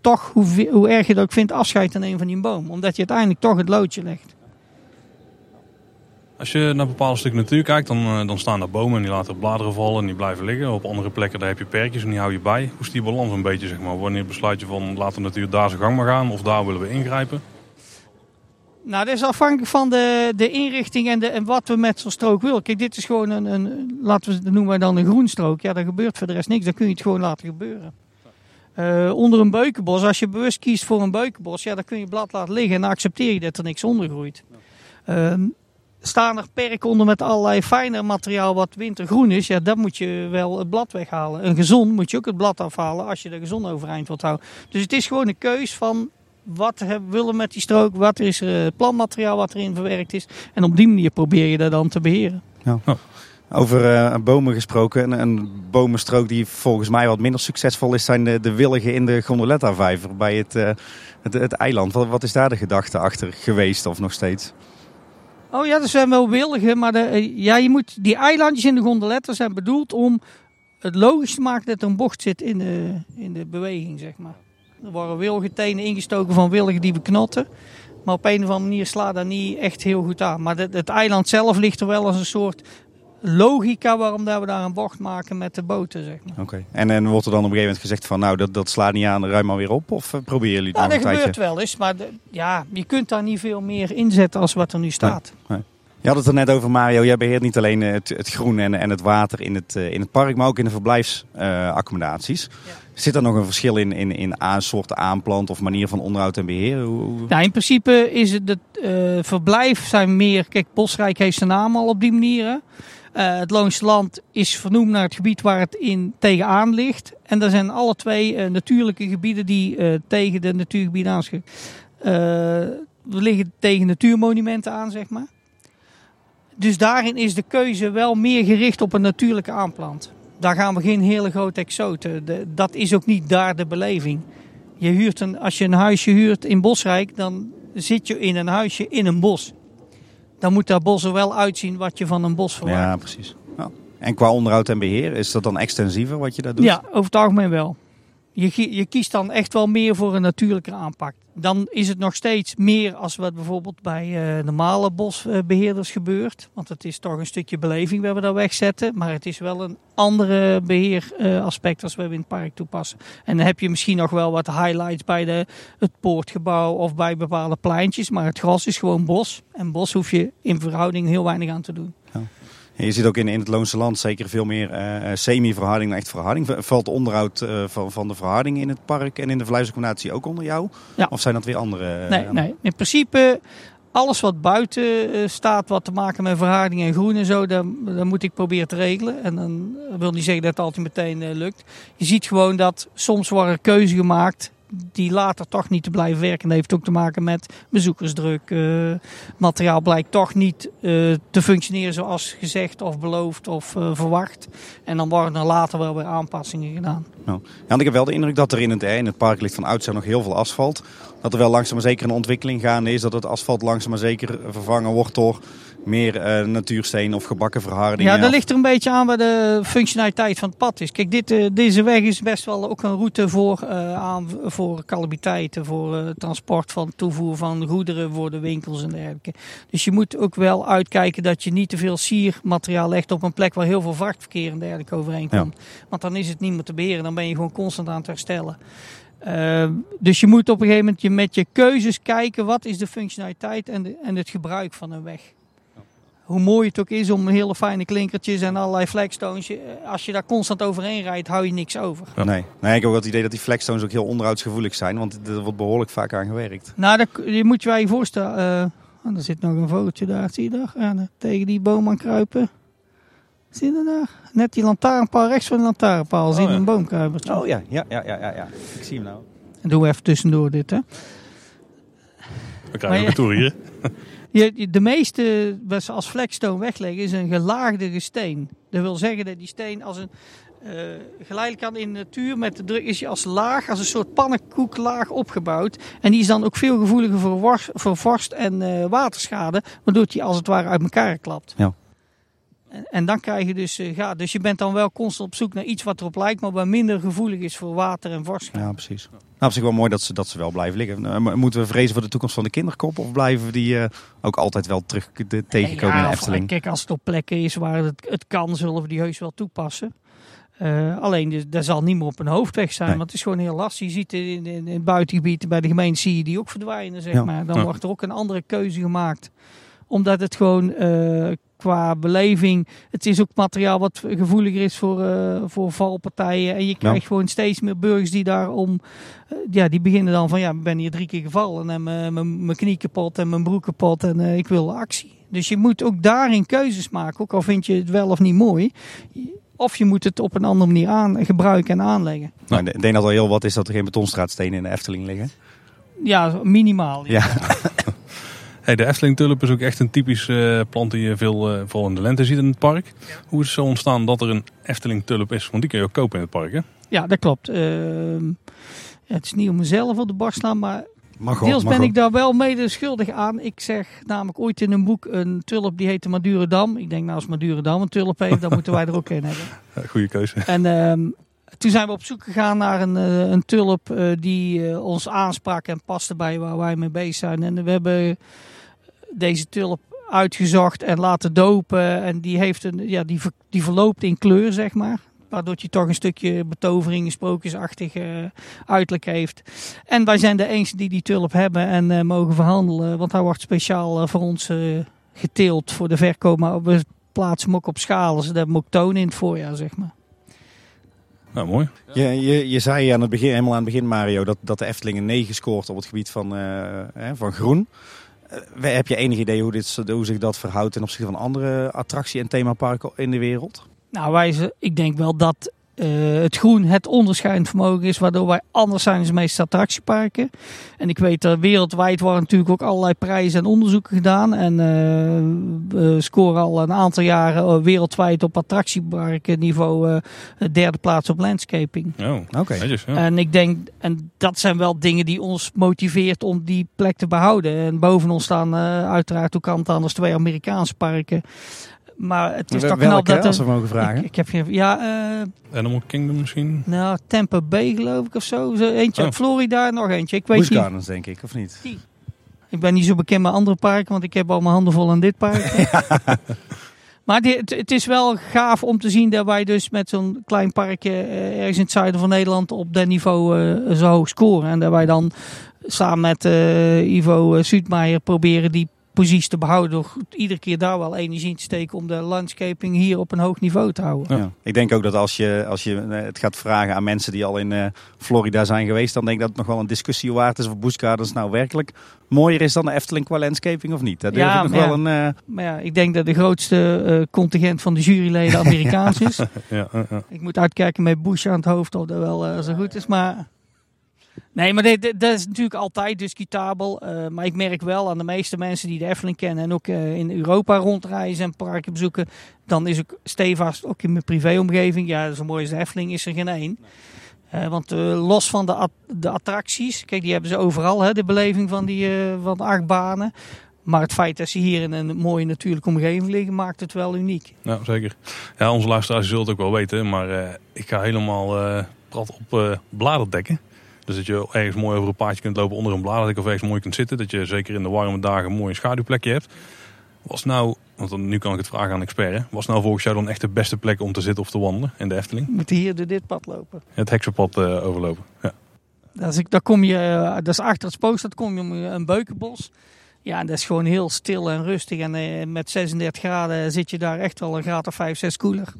toch, hoe, hoe erg je dat ook vindt, afscheid te nemen van die boom. Omdat je uiteindelijk toch het loodje legt. Als je naar bepaalde stukken natuur kijkt, dan, eh, dan staan er bomen en die laten bladeren vallen en die blijven liggen. Op andere plekken daar heb je perkjes en die hou je bij. Hoe is die balans een beetje, zeg maar? Wanneer besluit je van laat de natuur daar zijn gang maar gaan of daar willen we ingrijpen? Nou, dat is afhankelijk van de, de inrichting en, de, en wat we met zo'n strook willen. Kijk, dit is gewoon een, een laten we het noemen dan een groenstrook. Ja, daar gebeurt voor de rest niks. Dan kun je het gewoon laten gebeuren. Uh, onder een beukenbos, als je bewust kiest voor een beukenbos, ja, dan kun je blad laten liggen en dan accepteer je dat er niks onder groeit. Uh, staan er perken onder met allerlei fijner materiaal wat wintergroen is, ja, dan moet je wel het blad weghalen. Een gezond moet je ook het blad afhalen als je de gezond overeind wilt houden. Dus het is gewoon een keus van wat hebben, willen we met die strook, wat is er uh, planmateriaal wat erin verwerkt is. En op die manier probeer je dat dan te beheren. Ja. Over uh, bomen gesproken, een, een, bomenstrook die volgens mij wat minder succesvol is, zijn de, de willigen in de Gondoletta-vijver bij het, uh, het, het, eiland. Wat, wat, is daar de gedachte achter geweest of nog steeds? Oh ja, er zijn wel willigen, maar de, ja, je moet, die eilandjes in de Gondoletta zijn bedoeld om het logisch te maken dat er een bocht zit in de, in de beweging, zeg maar. Er worden wilgetenen ingestoken van wilgen die we knotten. Maar op een of andere manier slaat dat niet echt heel goed aan. Maar het, het eiland zelf ligt er wel als een soort logica waarom dat we daar een bocht maken met de boten. Zeg maar. Oké. En, en wordt er dan op een gegeven moment gezegd van nou dat, dat slaat niet aan, ruim maar weer op? Of uh, proberen jullie nou, dat een gebeurt wel eens, maar ja, je kunt daar niet veel meer inzetten als wat er nu staat. Nee, Je had het er net over Mario, jij beheert niet alleen het, het groen en, en het water in het, uh, in het park, maar ook in de verblijfsaccommodaties. Uh, ja. Zit er nog een verschil in, in, in aan soort aanplant of manier van onderhoud en beheer? Nou, in principe is het, uh, verblijf zijn meer... Kijk, Bosrijk heeft zijn naam al op die manier. Uh, het Loonse Land is vernoemd naar het gebied waar het in tegenaan ligt. En er zijn alle twee uh, natuurlijke gebieden die tegen de natuurgebieden we liggen tegen natuurmonumenten aan, zeg maar. Dus daarin is de keuze wel meer gericht op een natuurlijke aanplant daar gaan we geen hele grote exoten. De, dat is ook niet daar de beleving. Je huurt een, als je een huisje huurt in Bosrijk, dan zit je in een huisje in een bos. Dan moet dat bos er wel uitzien wat je van een bos verwacht. Ja, precies. Ja. En qua onderhoud en beheer, is dat dan extensiever wat je daar doet? Ja, over het algemeen wel. Je, kiest dan echt wel meer voor een natuurlijke aanpak. Dan is het nog steeds meer als wat bijvoorbeeld bij normale bosbeheerders gebeurt. Want het is toch een stukje beleving waar we daar wegzetten. Maar het is wel een andere beheeraspect als we in het park toepassen. En dan heb je misschien nog wel wat highlights bij de, het poortgebouw of bij bepaalde pleintjes. Maar het gras is gewoon bos. En bos hoef je in verhouding heel weinig aan te doen. Je ziet ook in, in het Loonse Land zeker veel meer uh, semi-verharding dan echt verharding. Valt onderhoud uh, van, van de verharding in het park en in de verblijfsaccommodatie ook onder jou? Ja. Of zijn dat weer andere? Nee, nee. in principe alles wat buiten staat, wat te maken met verharding en groen en zo, dan, dan moet ik proberen te regelen. En dan wil niet zeggen dat het altijd meteen lukt. Je ziet gewoon dat soms worden keuzes gemaakt die later toch niet te blijven werken. Dat heeft ook te maken met bezoekersdruk. Uh, materiaal blijkt toch niet uh, te functioneren zoals gezegd of beloofd of uh, verwacht. En dan worden er later wel weer aanpassingen gedaan. Nou, ja, ik heb wel de indruk dat er in het, in het park ligt van oudsher nog heel veel asfalt. Dat er wel langzaam maar zeker een ontwikkeling gaande is. Dat het asfalt langzaam maar zeker vervangen wordt door meer uh, natuursteen of gebakken verharding. Ja, dat ligt er een beetje aan waar de functionaliteit van het pad is. Kijk, dit, uh, deze weg is best wel ook een route voor, uh, aan, voor calamiteiten, voor transport van toevoer van goederen voor de winkels en dergelijke. Dus je moet ook wel uitkijken dat je niet te veel siermateriaal legt op een plek waar heel veel vrachtverkeer en dergelijke overheen komt. Ja. Want dan is het niet meer te beheren, dan ben je gewoon constant aan het herstellen. Uh, dus je moet op een gegeven moment je met je keuzes kijken wat is de functionaliteit en, de, en het gebruik van een weg. Hoe mooi het ook is om hele fijne klinkertjes en allerlei flagstones. Als je daar constant overheen rijdt, hou je niks over. Ja. Nee. nee, ik heb ook het idee dat die flagstones ook heel onderhoudsgevoelig zijn. Want er wordt behoorlijk vaak aan gewerkt. Nou, dat, je moet je wel je voorstellen. Uh, er zit nog een vogeltje daar, zie je daar? Tegen die boom aan kruipen. Zie je daar? Net die lantaarnpaal, rechts van de lantaarnpaal, oh, zie je ja. een boomkruiper. Oh ja, ja, ja, ja, ja, ja. Ik zie hem nou. En doe even tussendoor dit, hè. We krijgen een tour hier. [LAUGHS] De meeste wat ze als flagstone wegleggen is een gelaagde steen. Dat wil zeggen dat die steen als een uh, geleidelijk aan in de natuur met de druk is je als laag, als een soort pannenkoeklaag opgebouwd. En die is dan ook veel gevoeliger voor, vorst en uh, waterschade, waardoor die als het ware uit elkaar klapt. Ja. En dan krijg je dus, uh, ja, dus je bent dan wel constant op zoek naar iets wat erop lijkt, maar wat minder gevoelig is voor water en vorst. Ja, precies. Nou, op zich wel mooi dat ze, dat ze wel blijven liggen. Uh, moeten we vrezen voor de toekomst van de kinderkop of blijven die uh, ook altijd wel terug de, tegenkomen ja, in de Efteling? Kijk, als het op plekken is waar het, het kan, zullen we die heus wel toepassen. alleen, dat zal niet meer op een hoofdweg zijn, nee. want het is gewoon heel lastig. Je ziet in, in, in het buitengebied bij de gemeente zie je die ook verdwijnen, zeg ja. maar. Dan ja. wordt er ook een andere keuze gemaakt omdat het gewoon uh, qua beleving. Het is ook materiaal wat gevoeliger is voor, uh, voor valpartijen. En je krijgt ja. gewoon steeds meer burgers die daarom. Uh, ja, die beginnen dan van ja, ik ben hier drie keer gevallen en mijn knie kapot en mijn broek kapot en uh, ik wil actie. Dus je moet ook daarin keuzes maken, ook al vind je het wel of niet mooi. Of je moet het op een andere manier aan, gebruiken en aanleggen. Nou, ik denk dat al heel wat is dat er geen betonstraatstenen in de Efteling liggen. Ja, minimaal. Ja. [LAUGHS] Hey, de Efteling tulp is ook echt een typisch uh, plant die je veel, uh, vooral in de lente ziet in het park. Ja. Hoe is het zo ontstaan dat er een Efteling tulp is? Want die kun je ook kopen in het park, hè? Ja, dat klopt. Uh, ja, het is niet om mezelf op de borst slaan, maar mag deels ben ik daar wel mede schuldig aan. Ik zeg namelijk ooit in een boek een tulp die heette Madurodam. Ik denk nou als Madurodam een tulp heeft, dan moeten wij er ook in [LAUGHS] hebben. Goeie keuze. En ehm, toen zijn we op zoek gegaan naar een, een tulp die ons aansprak en paste bij waar wij mee bezig zijn. En we hebben deze tulp uitgezocht en laten dopen. En die, heeft een, ja, die, ver, die verloopt in kleur, zeg maar. Waardoor je toch een stukje betovering, sprookjesachtig uh, uiterlijk heeft. En wij zijn de eens die die tulp hebben en uh, mogen verhandelen. Want hij wordt speciaal uh, voor ons geteeld voor de verkoop. Maar we plaatsen hem ook op schalen. Ze hebben hem ook tonen in het voorjaar, zeg maar. Nou, mooi. Je, je, je zei aan het begin, helemaal aan het begin, Mario, dat, dat de Efteling een 9 scoort op het gebied van, van groen. Uh, heb je enig idee hoe, dit, hoe zich dat verhoudt ten opzichte van andere attractie- en themaparken in de wereld? Nou, wij, ik denk wel dat uh, het groen het onderscheidend vermogen is, waardoor wij anders zijn dan de meeste attractieparken. En ik weet dat wereldwijd worden natuurlijk ook allerlei prijzen en onderzoeken gedaan. En uh, we scoren al een aantal jaren wereldwijd op attractieparkenniveau uh, derde plaats op landscaping. Oh, oké. Okay. Ja. En ik denk, en dat zijn wel dingen die ons motiveert om die plek te behouden. En boven ons staan uiteraard ook kant anders twee Amerikaanse parken. Maar het is toch knap dat... als we mogen vragen? Ik, ik heb geen... Ja, uh, Animal Kingdom misschien? Nou, Tampa Bay geloof ik of zo. eentje oh. Florida nog eentje. Ik weet Busch Gardens denk ik, of niet? Die. Ik ben niet zo bekend met andere parken, want ik heb al mijn handen vol aan dit park. ja. [LAUGHS] Maar die, het, het, is wel gaaf om te zien dat wij dus met zo'n klein parkje uh, ergens in het zuiden van Nederland op dat niveau uh, zo hoog scoren. En dat wij dan samen met uh, Ivo Suutmeijer proberen die positie te behouden door iedere keer daar wel energie in te steken om de landscaping hier op een hoog niveau te houden. Ja. Ik denk ook dat als je, als je het gaat vragen aan mensen die al in uh, Florida zijn geweest, dan denk ik dat het nog wel een discussie waard is of Busch Gardens nou werkelijk mooier is dan de Efteling qua landscaping of niet. Dat ja, nog wel een, uh... maar ja, ik denk dat de grootste uh, contingent van de juryleden [LAUGHS] Amerikaans is. ja, ik moet uitkijken met Bush aan het hoofd of dat wel zo goed is, maar... Nee, maar dat is natuurlijk altijd discutabel. Uh, maar ik merk wel aan de meeste mensen die de Efteling kennen en ook uh, in Europa rondreizen en parken bezoeken, dan is ook stevast, ook in mijn privéomgeving, ja, zo mooi als de Efteling is er geen één. Uh, want los van de, de attracties, kijk, die hebben ze overal, hè, de beleving van die van de achtbanen. Maar het feit dat ze hier in een mooie natuurlijke omgeving liggen, maakt het wel uniek. Ja, zeker. Ja, onze luisteraars zullen het ook wel weten, maar ik ga helemaal prat op bladerdekken. Dus dat je ergens mooi over een paadje kunt lopen onder een bladerdek of ergens mooi kunt zitten. Dat je zeker in de warme dagen een mooi schaduwplekje hebt. Was nou, want dan, nu kan ik het vragen aan expert. Was nou volgens jou dan echt de beste plek om te zitten of te wandelen in de Efteling? Moet hier door dit pad lopen? Het heksenpad uh, overlopen, ja. Dat is, daar kom je, eh, dat is achter het spookstad kom je om een beukenbos. Ja, en dat is gewoon heel stil en rustig. En eh, met 36 graden zit je daar echt wel een graad of 5, 6 koeler.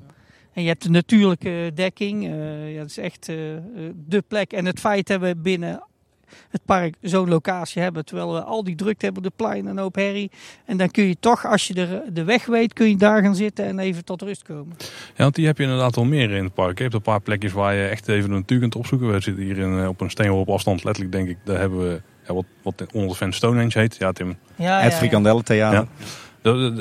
En je hebt de natuurlijke dekking. eh, ja, dat is echt eh, eh, de plek. En het feit dat we binnen het park zo'n locatie hebben. Terwijl we al die drukte hebben op de plein en een hoop herrie. En dan kun je toch, als je de, de weg weet, kun je daar gaan zitten en even tot rust komen. Ja, want die heb je inderdaad wel meer in het park. Je hebt een paar plekjes waar je echt even de natuur kunt opzoeken. We zitten hier in, op een steenworp afstand, letterlijk denk ik. Daar hebben we ja, wat, wat onder de fan Stonehenge heet. Ja, Tim. Ja, het Frikandellentheater. Ja.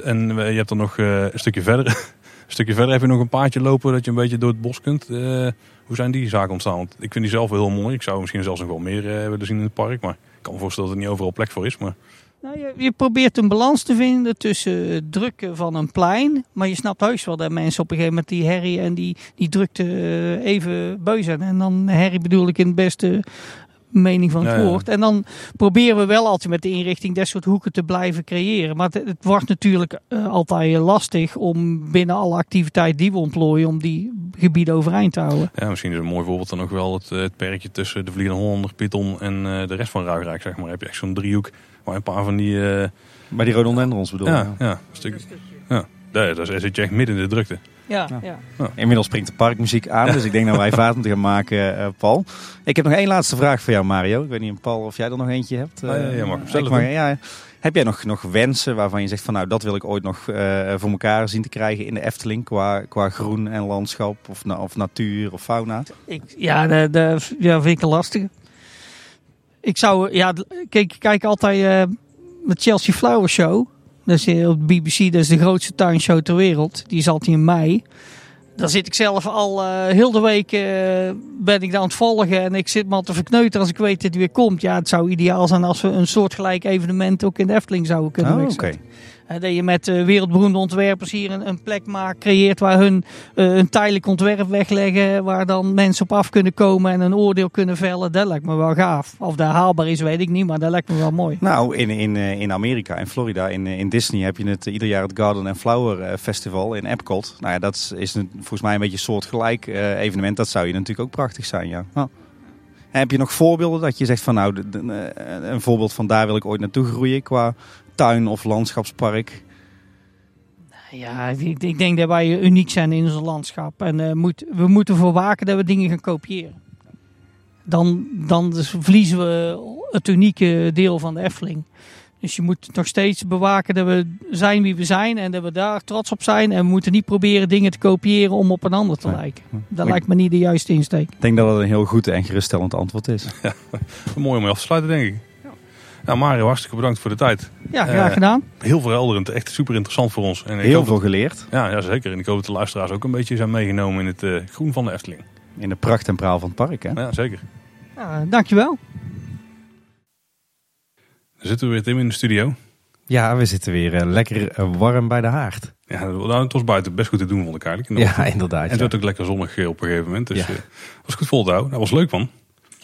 En je hebt er nog eh, een stukje verder. [LAUGHS] stukje verder heb je nog een paadje lopen dat je een beetje door het bos kunt. Eh, hoe zijn die zaken ontstaan? Want ik vind die zelf wel heel mooi. Ik zou misschien zelfs nog wel meer eh, willen zien in het park. Maar ik kan me voorstellen dat er niet overal plek voor is. Maar Nou, je, je probeert een balans te vinden tussen het drukken van een plein. Maar je snapt heus wel dat mensen op een gegeven moment die herrie en die, die drukte eh, even beu zijn. En dan herrie bedoel ik in het beste mening van het Ja, ja. woord. En dan proberen we wel altijd met de inrichting dat soort hoeken te blijven creëren. Maar het, het wordt natuurlijk eh, altijd lastig om binnen alle activiteit die we ontplooien, om die gebieden overeind te houden. ja, misschien is een mooi voorbeeld dan nog wel het, eh, het perkje tussen de Vliegende Hollander, Python en eh, de rest van Ruigrijk. Zeg maar. heb je echt zo'n driehoek waar een paar van die... eh, Bij die rhododendrons bedoel je? ja, ja, een stuk, ja. Daar, daar zit je echt midden in de drukte. Ja, Ja. ja. Inmiddels springt de parkmuziek aan, dus ik denk dat wij [LAUGHS] vaart moeten gaan maken, eh, Paul. Ik heb nog één laatste vraag voor jou, Mario. Ik weet niet, Paul, of jij er nog eentje hebt. Ah, ja, ja, mag Eh, zelf mag- doen. ja, heb jij nog, nog wensen waarvan je zegt van nou, dat wil ik ooit nog eh, voor elkaar zien te krijgen in de Efteling qua, qua groen en landschap of, na- of natuur of fauna? Ik, ja, de, de, ja, vind ik een lastige. Ik zou, ja, kijk, ik kijk altijd eh de Chelsea Flower Show. Dat is eh, op BBC, dat is de grootste tuinshow ter wereld. Die is altijd in mei. Daar zit ik zelf al eh, heel de week eh, ben ik daar aan het volgen. En ik zit me al te verkneuteren als ik weet dat het weer komt. Ja, het zou ideaal zijn als we een soortgelijk evenement ook in de Efteling zouden kunnen Oh. Dat je met eh, wereldberoemde ontwerpers hier een, een plek maakt, creëert waar hun eh, een tijdelijk ontwerp wegleggen. Waar dan mensen op af kunnen komen en een oordeel kunnen vellen. Dat lijkt me wel gaaf. Of dat haalbaar is, weet ik niet, maar dat lijkt me wel mooi. Nou, in, in, eh, in Amerika, in Florida, in, in Disney heb je het ieder jaar het Garden and Flower Festival in Epcot. Nou ja, dat is, een, volgens mij een beetje een soortgelijk evenement. Dat zou je natuurlijk ook prachtig zijn, ja. En heb je nog voorbeelden dat je zegt van nou, een voorbeeld van daar wil ik ooit naartoe groeien qua tuin of landschapspark? Ja, ik, ik denk dat wij uniek zijn in ons landschap. En eh, moet, we moeten ervoor waken dat we dingen gaan kopiëren. Dan, dan dus verliezen we het unieke deel van de Efteling. Dus je moet nog steeds bewaken dat we zijn wie we zijn en dat we daar trots op zijn. En we moeten niet proberen dingen te kopiëren om op een ander te lijken. Dat lijkt me niet de juiste insteek. Ik denk dat het een heel goed en geruststellend antwoord is. [LAUGHS] Mooi om mee af te sluiten, denk ik. Nou, Mario, hartstikke bedankt voor de tijd. Ja, graag Eh, gedaan. Heel verhelderend, echt super interessant voor ons. En ik Heel veel geleerd Ja, ja, zeker. En ik hoop dat de luisteraars ook een beetje zijn meegenomen in het eh, groen van de Efteling. in de pracht en praal van het park. Hè? Ja, zeker. Ja, dankjewel. Dan zitten we weer Tim in de studio. Ja, we zitten weer eh, lekker warm bij de haard. Ja, nou, het was buiten best goed te doen, vond ik eigenlijk. in de Ja, inderdaad. En het ja. werd ook lekker zonnig op een gegeven moment. Dus Ja. was goed vol te houden. Dat was leuk, man.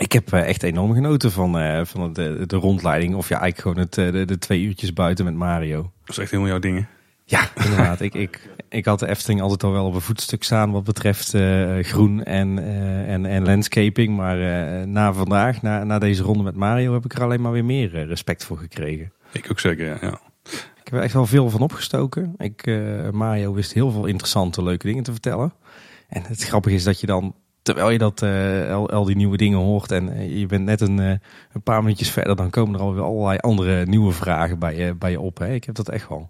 Ik heb eh, echt enorm genoten van, eh, van het, eh, de rondleiding. Of ja, eigenlijk gewoon het, de, de twee uurtjes buiten met Mario. Dat is echt helemaal jouw dingen. Ja, inderdaad. ik, ik, ik had de Efteling altijd al wel op een voetstuk staan wat betreft groen en, en, en landscaping. Maar na vandaag, na, na deze ronde met Mario, heb ik er alleen maar weer meer respect voor gekregen. Ik ook zeker, ja. ja. Ik heb er echt wel veel van opgestoken. Ik, Mario wist heel veel interessante, leuke dingen te vertellen. En het grappige is dat je dan, terwijl je dat, eh, al, al die nieuwe dingen hoort en eh, je bent net een, eh, een paar minuutjes verder, dan komen er alweer allerlei andere nieuwe vragen bij je, bij je op. Hè. Ik heb dat echt wel.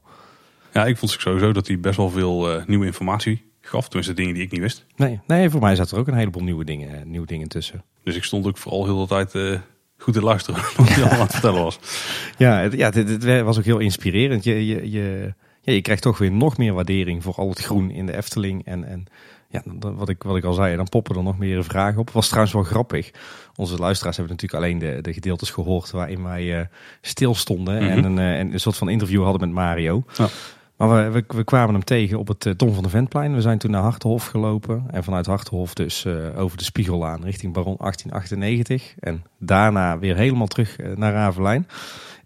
Ja, ik vond sowieso dat hij best wel veel nieuwe informatie gaf. Tenminste, dingen die ik niet wist. Nee, nee, voor mij zaten er ook een heleboel nieuwe dingen, nieuwe dingen tussen. Dus ik stond ook vooral heel de tijd goed te luisteren [LAUGHS] wat hij allemaal aan het vertellen was. [LAUGHS] Ja, het, ja, het was ook heel inspirerend. Je, je, je, ja, je krijgt toch weer nog meer waardering voor al het groen in de Efteling. En, en ja, dan- wat ik, wat ik al zei, dan poppen er nog meer vragen op. Was trouwens wel grappig. Onze luisteraars hebben natuurlijk alleen de, de gedeeltes gehoord waarin wij eh stilstonden. Mhm. en, een, eh, en een soort van interview hadden met Mario. Ja. Maar we, we, we kwamen hem tegen op het eh, Tom van de Ventplein. We zijn toen naar Hartenhof gelopen. En vanuit Hartenhof dus over de Spiegellaan richting Baron 1898. En daarna weer helemaal terug naar Ravelijn.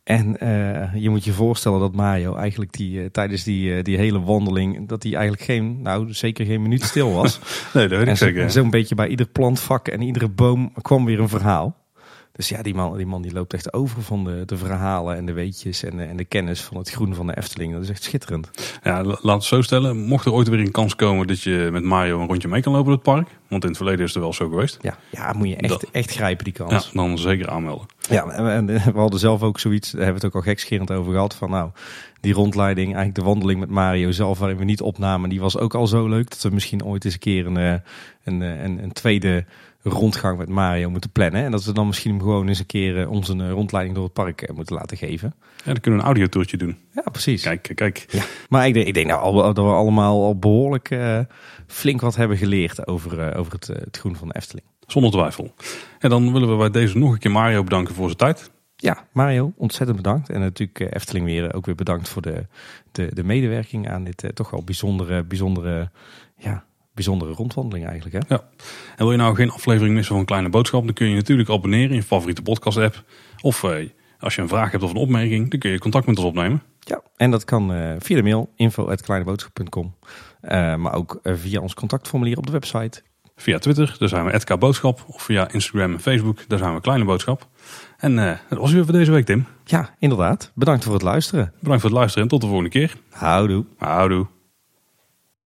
En eh, je moet je voorstellen dat Mario eigenlijk die, eh, tijdens die, eh, die hele wandeling... dat hij eigenlijk geen, nou zeker geen minuut stil was. [LAUGHS] Nee, dat weet en ik zo- zeker. en zo'n beetje bij ieder plantvak en iedere boom kwam weer een verhaal. Dus ja, die man, die man die loopt echt over van de, de verhalen en de weetjes en, de- en de kennis van het groen van de Efteling. Dat is echt schitterend. Ja, la- laat het zo stellen. Mocht er ooit weer een kans komen dat je met Mario een rondje mee kan lopen door het park. Want in het verleden is het wel zo geweest. Ja, ja moet je echt, Dat- echt grijpen die Ja, kans. dan zeker aanmelden. Ja, en we hadden zelf ook zoiets, daar hebben we het ook al gekscherend over gehad. Van nou, die rondleiding, eigenlijk de wandeling met Mario zelf, waarin we niet opnamen, die was ook al zo leuk. Dat we misschien ooit eens een keer een, eh, een, eh, een, een tweede rondgang met Mario moeten plannen. En dat we dan misschien hem gewoon eens een keer eh, ons een eh, rondleiding door het park eh, moeten laten geven. Ja, dan kunnen we een audiotoertje doen. Ja, precies. Kijk, kijk. Ja. Maar ik denk, ik denk nou, al- dat we allemaal al behoorlijk eh, flink wat hebben geleerd over, over het, het groen van de Efteling. Zonder twijfel. En dan willen we bij deze nog een keer Mario bedanken voor zijn tijd. Ja, Mario, ontzettend bedankt. En natuurlijk Efteling weer ook weer bedankt voor de, de, de medewerking aan dit toch wel bijzondere, bijzondere, ja, bijzondere rondwandeling eigenlijk. Hè? Ja. En wil je nou geen aflevering missen van een kleine boodschap, dan kun je natuurlijk abonneren in je favoriete podcast app. Of eh, als je een vraag hebt of een opmerking, dan kun je contact met ons opnemen. Ja, en dat kan eh, via de mail info.kleineboodschap.com. Eh, maar ook eh, via ons contactformulier op de website. Via Twitter, daar zijn we @kboodschap Boodschap. Of via Instagram en Facebook, daar zijn we Kleine Boodschap. En dat was weer voor deze week, Tim. Ja, inderdaad. Bedankt voor het luisteren. Bedankt voor het luisteren en tot de volgende keer. Houdoe. Houdoe.